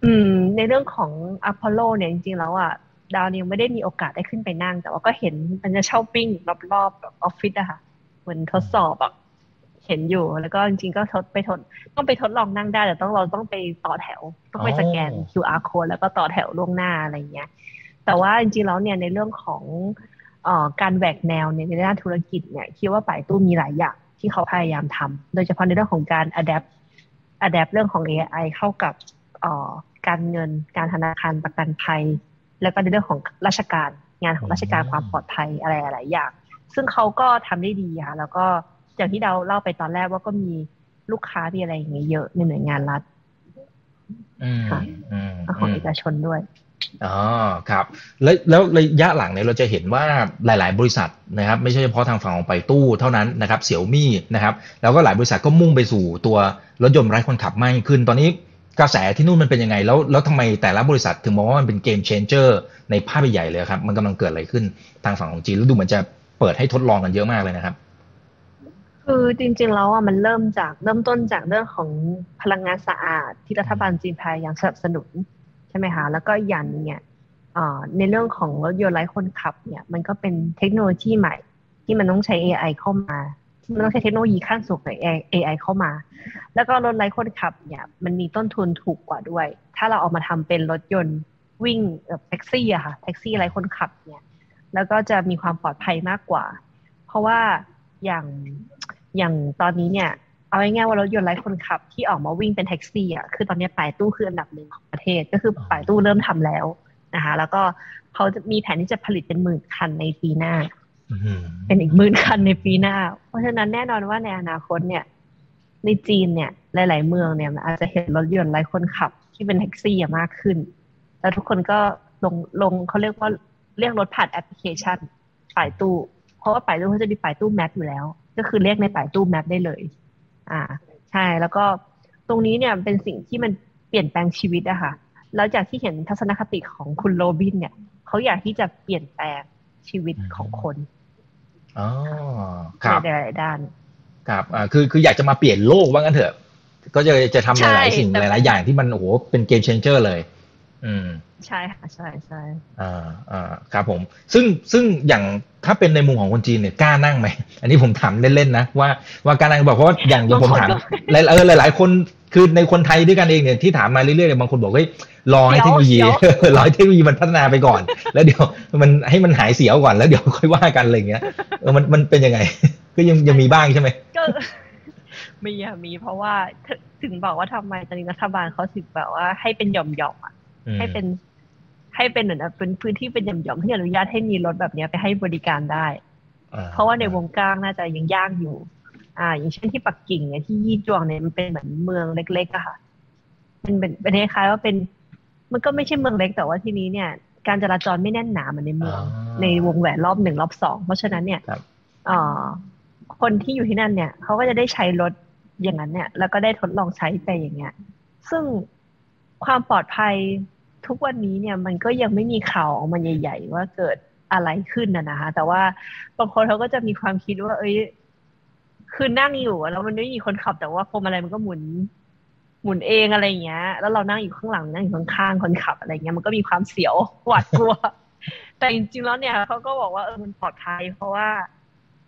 อืม ในเรื่องของอพอลโลเนี่ยจริงๆแล้วอะดาวนิวไม่ได้มีโอกาสได้ขึ้นไปนั่ง แต่ว่าก็เห็นมันจะเช่าปิ้งรอบๆแบบออฟฟิศอะค่ะเหมือนทดสอบอะเห็นอยู่ แล้วก็จริงๆก็ทดไปทดต้องไปทดลองนั่งได้แต่ต้องเราต้องไปต่อแถว ต้องไปสแกน QR code แล้วก็ต่อแถวล่วงหน้าอะไรเงี้ย แต่ว่าจริงๆแล้วเนี่ยในเรื่องของการแหวกแนวในด้านธุรกิจเนี่ยคิดว่าป่ายตู้มีหลายอย่างที่เขาพยายามทำโดยเฉพาะในเรื่องของการ adapt adapt เรื่องของ AI เข้ากับการเงินการธนาคารประกันภัย แล้วก็ในเรื่องของราชการงานของราชการความปลอดภัยอะไรหลายอย่างซึ่งเขาก็ทำได้ดีค่ะแล้วก็ อย่างที่เราเล่าไปตอนแรกว่าก็มีลูกค้าที่อะไรอย่างเงี้ยเยอะในหน่วยงานรัฐค่ะของเอกชนด้วยอ๋อครับ แล้วแล้วระยะหลังเนี่ยเราจะเห็นว่าหลาย ๆ บริษัทนะครับ ไม่ใช่เฉพาะทางฝั่งของไปตู้เท่านั้นนะครับเสี่ยวมี่นะครับ แล้วก็หลายบริษัทก็มุ่งไปสู่ตัวรถยนต์ไร้คนขับมากขึ้น ตอนนี้กระแสที่นู่นมันเป็นยังไง แล้วแล้วทำไมแต่ละบริษัทถึงมองว่ามันเป็นเกมเชนเจอร์ในภาพใหญ่เลยครับ มันกำลังเกิดอะไรขึ้นทางฝั่งของจีนแล้วดูเหมือนจะเปิดให้ทดลองกันเยอะมากเลยนะครับ คือจริงๆแล้วอะมันเริ่มจากเริ่มต้นจากเรื่องของพลังงานสะอาดที่รัฐบาลจีนพยายามสนับสนุนใช่ไหมคะแล้วก็ยันเนี่ยในเรื่องของรถยนต์ไร้คนขับเนี่ยมันก็เป็นเทคโนโลยีใหม่ ที่มันต้องใช้ AI เข้ามา ที่มันต้องใช้เทคโนโลยีขั้นสูงของ AI เข้ามา แล้วก็รถไร้คนขับเนี่ยมันมีต้นทุนถูกกว่าด้วย ถ้าเราเอามาทำเป็นรถยนต์วิ่งแบบแท็กซี่อะค่ะแท็กซี่ไร้คนขับเนี่ยแล้วก็จะมีความปลอดภัยมากกว่า เพราะว่าอย่าง อย่างตอนนี้เนี่ย เอาง่ายๆว่ารถยนต์ไร้คนขับที่ออกมาวิ่งเป็นแท็กซี่อะคือตอนนี้ป่ายตู้คืออันดับหนึ่งของประเทศก็คือป่ายตู้เริ่มทำแล้วนะคะแล้วก็เขาจะมีแผนที่จะผลิตเป็นหมื่นคันในปีหน้าเป็นอีกหมื่นคันในปีหน้า เพราะฉะนั้นแน่นอนว่าในอนาคตเนี่ย ในจีนเนี่ย หลาย ๆ เมืองเนี่ยอาจจะเห็นรถยนต์ไร้คนขับที่เป็นแท็กซี่มากขึ้น แล้วทุกคนก็ลงลงเขาเรียกว่าเรียกรถผ่านแอปพลิเคชันป่ตู้ เพราะว่าไป่ตู้เขาจะมีไป่ตู้ map อยู่แล้ว ก็คือเรียกในไป่ตู้ map ได้เลย อ่า ใช่ แล้วก็ตรงนี้เนี่ยเป็นสิ่งที่มันเปลี่ยนแปลงชีวิตอะค่ะ แล้วจากที่เห็นทัศนคติของคุณโรบิน เนี่ย เขาอยากที่จะเปลี่ยนแปลงชีวิตของคนอ๋อครับในหลายด้าน ครับอ่าคือ คืออยากจะมาเปลี่ยนโลกว่างั้นเถอะ ก็จะจะทำหลายสิ่งหลายๆอย่างที่มันโอ้โหเป็นเกมเชนเจอร์เลย อืมใช่ค่ะใช่ใช่อ่าอ่าครับผม ซึ่งซึ่งอย่างถ้าเป็นในมุมของคนจีนเนี่ยกล้านั่งไหมอันนี้ผมถามเล่นๆนะว่าว่าการนั่งบอกเพราะว่าอย่างอย่างผมถามหลายเออหลาย ๆ คนคือในคนไทยด้วยกันเองเนี่ยที่ถามมาเรื่อยๆเนี่ยบางคนบอกเฮ้ยรอให้เทคโนโลยีรอให้เทคโนโลยีมันพัฒนาไปก่อน แล้วเดี๋ยวมันให้มันหายเสียวก่อนแล้วเดี๋ยวค่อยว่ากันอะไรเงี้ยเออมันมันเป็นยังไง ก็ยังยังมีบ้างใช่ไหมก็มีอะมีเพราะว่าถึงบอกว่าทำไมตอนนี้รัฐบาลเขาถึงแบบว่าให้เป็นหย่อมหย่อมอะ ให้เป็น ให้เป็นเหมือนเป็นพื้นที่เป็นหย่อมหย่อมที่อนุญาตให้มีรถแบบนี้ไปให้บริการได้ เพราะว่าในวงกลางน่าจะยังยากอยู่ อ่า อย่างเช่นที่ปักกิ่งเนี่ยที่ยี่จวงเนี่ยมันเป็นเหมือนเมืองเล็กๆอะค่ะมันเป็นเป็นคล้ายๆว่าเป็น มันก็ไม่ใช่เมืองเล็กแต่ว่าทีนี้เนี่ย การจราจรไม่แน่นหนาเหมือนในเมือง ในวงแหวนรอบหนึ่งรอบสองเพราะฉะนั้นเนี่ยคนที่อยู่ที่นั่นเนี่ยเขาก็จะได้ใช้รถอย่างนั้นเนี่ย แล้วก็ได้ทดลองใช้ไปอย่างเงี้ย ซึ่ง ความปลอดภัยทุกวันนี้เนี่ยมันก็ยังไม่มีข่าวออกมาใหญ่ ๆ ว่าเกิดอะไรขึ้นนะนะคะ แต่ว่าบางคนเขาก็จะมีความคิดว่า เอ้ยคือนั่งอยู่แล้วมันไม่มีคนขับแต่ว่าพวงมาลัยมันก็หมุน หมุนเองอะไรเงี้ย แล้วเรานั่งอยู่ข้างหลังนั่งอยู่ข้างๆคนขับอะไรเงี้ยมันก็มีความเสียวหวาดกลัว แต่จริงๆแล้วเนี่ยเขาก็บอกว่าเออมันปลอดภัย เพราะว่า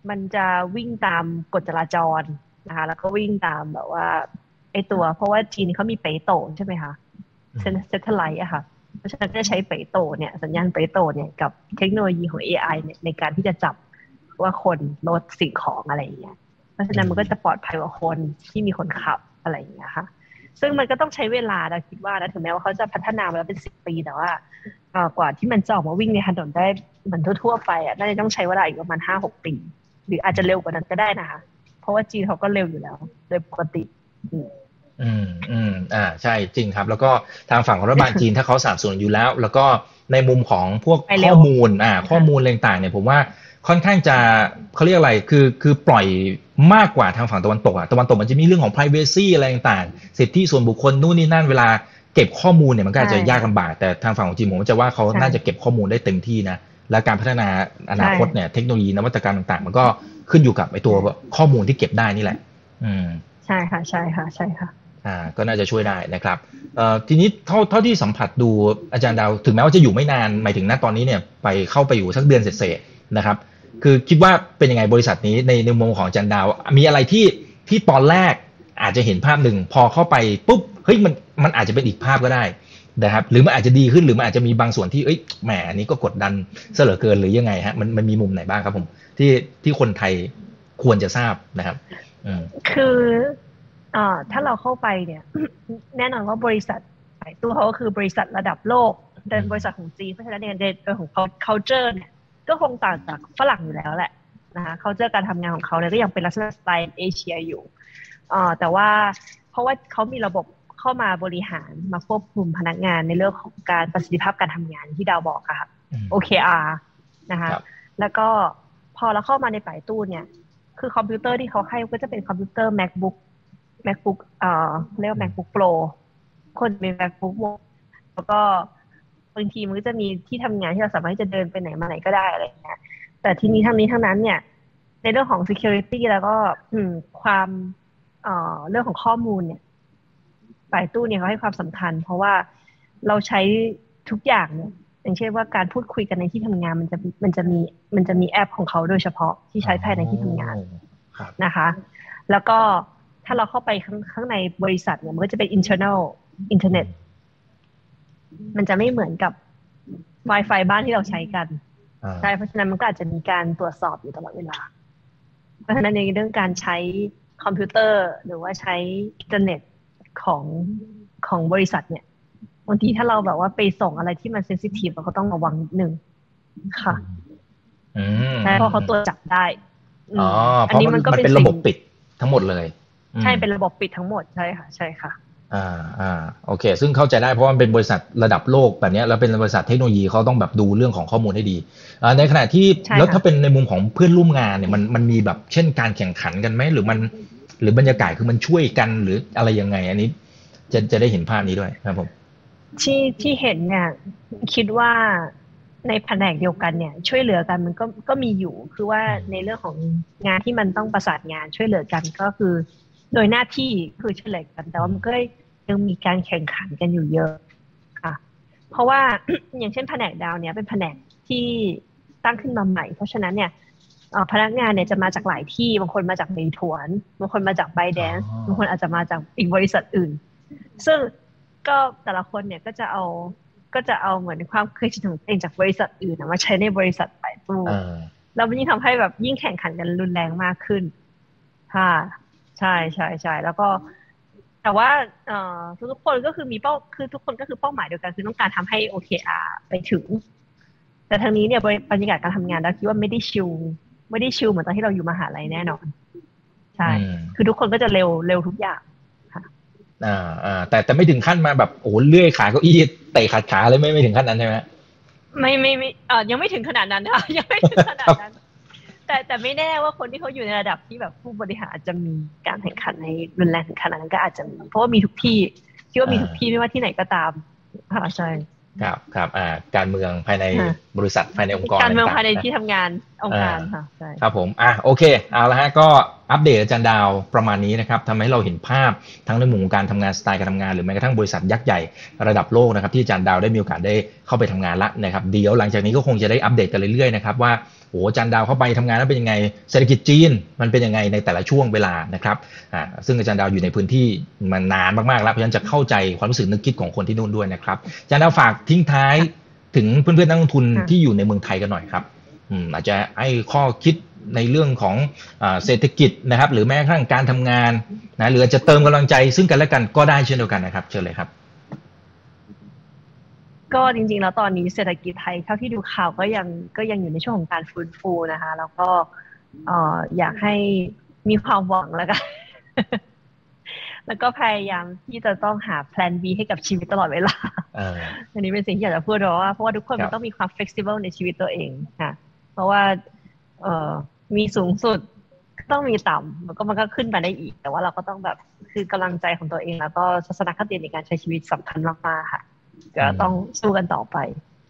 มันจะวิ่งตามกฎจราจรนะคะ แล้วก็วิ่งตามแบบว่าไอตัว เพราะว่าจีนเขามีเปโตใช่ไหมคะ เซทไลท์อะค่ะ เพราะฉะนั้นก็ใช้เปโตเนี่ยสัญญาณเปโตเนี่ยกับเทคโนโลยีของ AI เนี่ยในการที่จะจับว่าคนรถสิ่งของอะไรอย่างเงี้ย เพราะฉะนั้นมันก็จะปลอดภัยกว่าคนที่มีคนขับอะไรอย่างเงี้ยค่ะ ซึ่งมันก็ต้องใช้เวลาเราคิดว่านะถึงแม้ว่าเขาจะพัฒนามาแล้วเป็นสิบปีแต่ว่ากว่าที่มันจะออกมาวิ่งในถนนได้เหมือนทั่วๆไปอะน่าจะต้องใช้เวลาอีกประมาณห้าหกปี หรืออาจจะเร็วกว่านั้นก็ได้นะคะ เพราะว่าจีนเขาก็เร็วอยู่แล้ว โดยปกติ อืมอืมอ่าใช่จริงครับ แล้วก็ทางฝั่งของรัฐบาลจีนถ้าเขาสนับสนุนอยู่แล้ว แล้วก็ในมุมของพวกข้อมูลอ่าข้อมูลต่างๆเนี่ยผมว่าค่อนข้างจะเขาเรียกอะไรคือคือปล่อยมากกว่าทางฝั่งตะวันตกอะตะวันตกมันจะมีเรื่องของ p r i เวซีอะไรต่างๆ สิทธิส่วนบุคคลนู่นนี่นั่นเวลาเก็บข้อมูลเนี่ยมันก็อาจจะยากลาบาก แต่ทางฝั่งของจีนผมจะว่าเขาน่าจะเก็บข้อมูลได้เต็มที่นะและการพัฒนาอนาคตเนี่ยเทคโนโลยีนวัตกรรมต่างๆ มันก็ขึ้นอยู่กับไอตัวข้อมูลที่เก็บได้นี่แหละ อืมใช่ค่ะใช่ค่ะใช่ค่ะ อ่าก็น่าจะช่วยได้นะครับเอ่อทีนี้เท่าเท่าที่สัมผัสดูอาจารย์ดาวถึงแม้ว่าจะอยู่ไม่นานหมายถึงณตอนนี้เนี่ยไปเข้าไปอยู่สักเดือนเศษๆนะครับ คือคิดว่าเป็นยังไงบริษัทนี้ในในมุมของอาจันดาว มีอะไรที่ที่ตอนแรกอาจจะเห็นภาพหนึ่งพอเข้าไปปุ๊บเฮ้ยมันมันอาจจะเป็นอีกภาพก็ได้นะครับหรือมันอาจจะดีขึ้นหรือมันอาจจะมีบางส่วนที่เอ้ยแหมอันนี้ก็กดดันเสลอเกินหรือยังไงฮะมันมันมีมุมไหนบ้างครับผมที่ที่คนไทยควรจะทราบนะครับคือ ถ้าเราเข้าไปเนี่ยแน่นอนว่าบริษัทตัวเขาก็คือบริษัทระดับโลกเป็นบริษัทของจีนเพราะฉะนั้นเนี่ยในของเขา culture เนี่ยก็คงต่างจากฝรั่งอยู่แล้วแหละนะคะเขาเจอการทำงานของเขาเนี่ยก็ยังเป็นลักษณะสไตล์เอเชียอยู่อ่าแต่ว่าเพราะว่าเขามีระบบเข้ามาบริหารมาควบคุมพนักงานในเรื่องของการประสิทธิภาพการทำงานที่ดาวบอกอะค่ะ OKR นะคะแล้วก็พอเราเข้ามาในป่ายตู้เนี่ย คือคอมพิวเตอร์ที่เขาให้ก็จะเป็นคอมพิวเตอร์ macbook macbook เอ่อเรียกว่า macbook pro คนมี macbook แล้วก็บางทีมันก็จะมีที่ทำงานที่เราสามารถจะเดินไปไหนมาไหนก็ได้อะไรเงี้ย แต่ทีนี้ทั้งนี้ทั้งนั้นเนี่ย ในเรื่องของ security แล้วก็อืมความเอ่อเรื่องของข้อมูลเนี่ยฝ่ายตู้เนี่ยเขาให้ความสำคัญ เพราะว่าเราใช้ทุกอย่างเนี่ยอย่างเช่นว่าการพูดคุยกันในที่ทำงานมันจะมันจะมีมันจะมีแอปของเขาโดยเฉพาะที่ใช้ภายในที่ทำงานนะคะ แล้วก็ ถ้าเราเข้าไปข้างข้างในบริษัทเนี่ยมันก็จะเป็น internal internet มันจะไม่เหมือนกับ Wi-Fi บ้านที่เราใช้กันใช่เพราะฉะนั้นมันก็อาจจะมีการตรวจสอบอยู่ตลอดเวลา เพราะฉะนั้นในเรื่องการใช้คอมพิวเตอร์หรือว่าใช้อินเทอร์เน็ตของของบริษัทเนี่ยบางทีถ้าเราแบบว่าไปส่งอะไรที่มัน sensitive เราก็ต้องระวังนิดนึงค่ะใช่เพราะเขาตรวจจับได้อ๋อเพราะมันเป็นระบบปิดทั้งหมดเลย ใช่เป็นระบบปิดทั้งหมดใช่ค่ะ ใช่ค่ะอ่าอ่าโอเค ซึ่งเข้าใจได้เพราะมันเป็นบริษัทระดับโลกแบบนี้แล้วเป็นบริษัทเทคโนโลยีเขาต้องแบบดูเรื่องของข้อมูลให้ดีอ่าในขณะที่แล้วถ้าเป็นในมุมของเพื่อนร่วมงานเนี่ยมันมันมีแบบเช่นการแข่งขันกันไหมหรือมัน หรือบรรยากาศคือมันช่วยกันหรืออะไรยังไง อันนี้ จะจะได้เห็นภาพนี้ด้วยครับผมที่ที่เห็นเนี่ยคิดว่าในแผนกเดียวกันเนี่ย ช่วยเหลือกันมันก็ก็มีอยู่คือว่าในเรื่องของงานที่มันต้องประสานงานช่วยเหลือกันก็คือ โดยหน้าที่คือช่วยเหลือกันแต่ว่ามันก็ยังมีการแข่งขันกันอยู่เยอะค่ะ เพราะว่าอย่างเช่นแผนกดาวเนี่ยเป็นแผนกที่ตั้งขึ้นมาใหม่ เพราะฉะนั้นเนี่ยพนักงานเนี่ยจะมาจากหลายที่บางคนมาจากเมทวนบางคนมาจากไบแดนบางคนอาจจะมาจากอีกบริษัทอื่น ซึ่งก็แต่ละคนเนี่ยก็จะเอาก็จะเอาเหมือนความเคยชินของตัวเองจากบริษัทอื่นมาใช้ในบริษัทไปตู้แล้วมันยิ่งทำให้แบบยิ่งแข่งขันกันรุนแรงมากขึ้นค่ะ ใช่ใช่ใช่แล้วก็ แต่ว่าเอ่อทุกคนก็คือมีเป้าคือทุกคนก็คือเป้าหมายเดียวกันคือต้องการทำให้ OKR ไปถึง แต่ทางนี้เนี่ยบรรยากาศการทำงานเราคิดว่าไม่ได้ชิลไม่ได้ชิลเหมือนตอนที่เราอยู่มหาลัยแน่นอน ใช่ คือทุกคนก็จะเร็วเร็วทุกอย่างค่ะอ่าอ่าแต่แต่ไม่ถึงขั้นมาแบบโอ้เลื่อยขาเก้าอี้เตะขาขาเลยไม่ไม่ถึงขั้นนั้นใช่ไหมไม่ไม่ไม่เออยังไม่ถึงขนาดนั้นค่ะยังไม่ถึงขนาดนั้น แต่แต่ไม่แน่ว่าคนที่เขาอยู่ในระดับที่แบบผู้บริหารจะมีการแข่งขันในรุนแรงถึงขนาดนั้นก็อาจจะมีเพราะว่ามีทุกที่คิดว่ามีทุกที่ไม่ว่าที่ไหนก็ตามค่ะใช่ครับครับอ่าการเมืองภายในบริษัทภายในองค์กรการเมืองภายในที่ทำงานองค์การค่ะใช่ครับผมอะโอเคเอาละฮะก็อัปเดตอาจารย์ดาวประมาณนี้นะครับทำให้เราเห็นภาพทั้งในมุมการทำงานสไตล์การทำงานหรือแม้กระทั่งบริษัทยักษ์ใหญ่ระดับโลกนะครับที่อาจารย์ดาวได้มีโอกาสได้เข้าไปทำงานละนะครับเดี๋ยวหลังจากนี้ก็คงจะได้อัปเดตกันเรื่อยๆนะครับว่า โอ้จันดาวเข้าไปทำงานแล้วเป็นยังไงเศรษฐกิจจีนมันเป็นยังไงในแต่ละช่วงเวลานะครับอ่าซึ่งอาจารย์ดาวอยู่ในพื้นที่มันนานมากๆแล้วเพราะฉะนั้นจะเข้าใจความรู้สึกนึกคิดของคนที่นู่นด้วยนะครับอาจารย์ดาวฝากทิ้งท้ายถึงเพื่อนๆนักลงทุนที่อยู่ในเมืองไทยกันหน่อยครับอืมอาจจะให้ข้อคิดในเรื่องของเศรษฐกิจนะครับ หรือแม้กระทั่งการทำงานนะหรือจะเติมกำลังใจซึ่งกันและกันก็ได้เช่นเดียวกันนะครับ เชิญเลยครับ ก็จริงๆ แล้วตอนนี้เศรษฐกิจไทยเท่าที่ดูข่าวก็ยังก็ยังอยู่ในช่วงของการฟื้นฟูนะคะ แล้วก็เอ่ออยากให้มีความหวังแล้วกันแล้วก็พยายามที่จะต้องหาแพลน B ให้กับชีวิตตลอดเวลาอันนี้เป็นสิ่งที่อยากจะพูดเพราะว่าเพราะว่าทุกคนมันต้องมีความ flexible ในชีวิตตัวเองค่ะ เพราะว่าเอ่อมีสูงสุดต้องมีต่ำมันก็มันก็ขึ้นไปได้อีก แต่ว่าเราก็ต้องแบบคือกำลังใจของตัวเอง แล้วก็ศาสนคติในการใช้ชีวิตสำคัญมากๆค่ะ ก็ต้องสู้กันต่อไป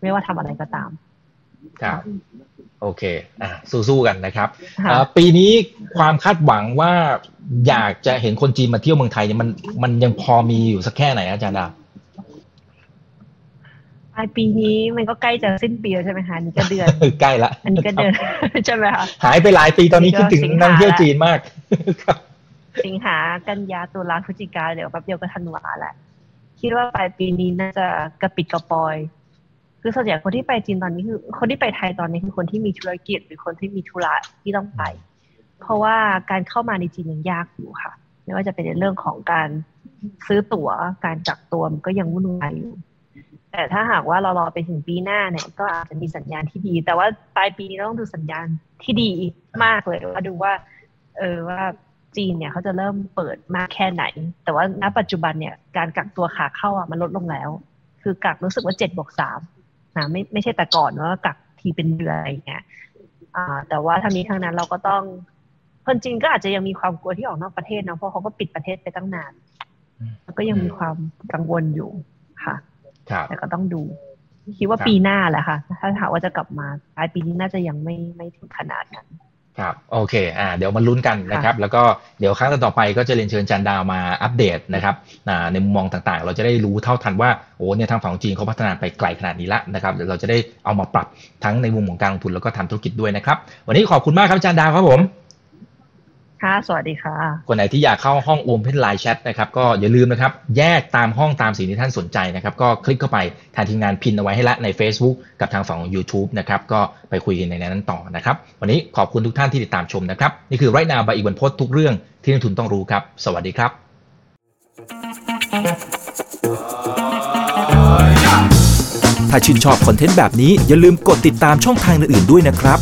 ไม่ว่าทำอะไรก็ตามครับโอเคอะสู้ๆกันนะครับปีนี้ความคาดหวังว่าอยากจะเห็นคนจีนมาเที่ยวเมืองไทยเนี่ยมันมันยังพอมีอยู่สักแค่ไหนอาจารย์ดาวปลายปีนี้มันก็ใกล้จะสิ้นปีแล้วใช่ไหมคะนี่ก็เดือนใกล้ละอันนี้ก็เดือนใช่ไหมคะหายไปหลายปีตอนนี้คิดถึงนักเที่ยวจีนมากครับสิงหากันยาตุลาพฤศจิกาเดี๋ยวแป๊บเดียวก็ธันวาแหละ คิดว่าปลายปีนี้น่าจะกระปิดกระปอย คือส่วนใหญ่คนที่ไปจีนตอนนี้คือ คนที่ไปไทยตอนนี้คือคนที่มีธุรกิจ หรือคนที่มีธุระที่ต้องไป เพราะว่าการเข้ามาในจีนยังยากอยู่ค่ะ ไม่ว่าจะเป็นในเรื่องของการซื้อตั๋ว การจักตัวมันก็ยังวุ่นวายอยู่ แต่ถ้าหากว่าเรารอไปถึงปีหน้าเนี่ย ก็อาจจะมีสัญญาณที่ดี แต่ว่าปลายปีนี้ต้องดูสัญญาณที่ดีมากเลยว่าดูว่า เออว่า จีนเนี่ยเขาจะเริ่มเปิดมากแค่ไหน แต่ว่าณปัจจุบันเนี่ยการกักตัวขาเข้าอะมันลดลงแล้ว คือกักรู้สึกว่าเจ็ดบวกสามนะไม่ไม่ใช่แต่ก่อนว่ากักทีเป็นเดือนอะไรเงี้ยอ่า แต่ว่าทั้งนี้ทั้งนั้นเราก็ต้องคนจีนก็อาจจะยังมีความกลัวที่ออกนอกประเทศนะเพราะเขาก็ปิดประเทศไปตั้งนานแล้วก็ยังมีความกังวลอยู่ค่ะแต่ก็ต้องดู คิดว่าปีหน้าแหละค่ะ ถ้าถามว่าจะกลับมาปลายปีนี้น่าจะยังไม่ไม่ถึงขนาดนั้น ครับโอเคอ่าเดี๋ยวมาลุ้นกันนะครับแล้วก็เดี๋ยวครั้งต่อไปก็จะเรียนเชิญจันดาวมาอัปเดตนะครับในมุมมองต่างๆ เราจะได้รู้เท่าทันว่าโอ้เนี่ยทางฝั่งจีนเขาพัฒนาไปไกลขนาดนี้ละนะครับเดี๋ยวเราจะได้เอามาปรับทั้งในมุมของการลงทุนแล้วก็ทำธุรกิจด้วยนะครับ วันนี้ขอบคุณมากครับจันดาวครับผม ค่ะ สวัสดีค่ะ คนไหนที่อยากเข้าห้อง Open Line Chat นะครับ ก็อย่าลืมนะครับ แยกตามห้องตามสิ่งที่ท่านสนใจนะครับ ก็คลิกเข้าไปทางทีมงานพินเอาไว้ให้ละใน Facebook กับทางฝั่งของ YouTube นะครับ ก็ไปคุยกันในนั้นต่อนะครับ วันนี้ขอบคุณทุกท่านที่ติดตามชมนะครับ นี่คือไรนาบายอีกวันพดทุกเรื่องที่นักทุนต้องรู้ครับ สวัสดีครับ ถ้าชื่นชอบคอนเทนต์แบบนี้อย่าลืมกดติดตามช่องทางอื่นๆด้วยนะครับ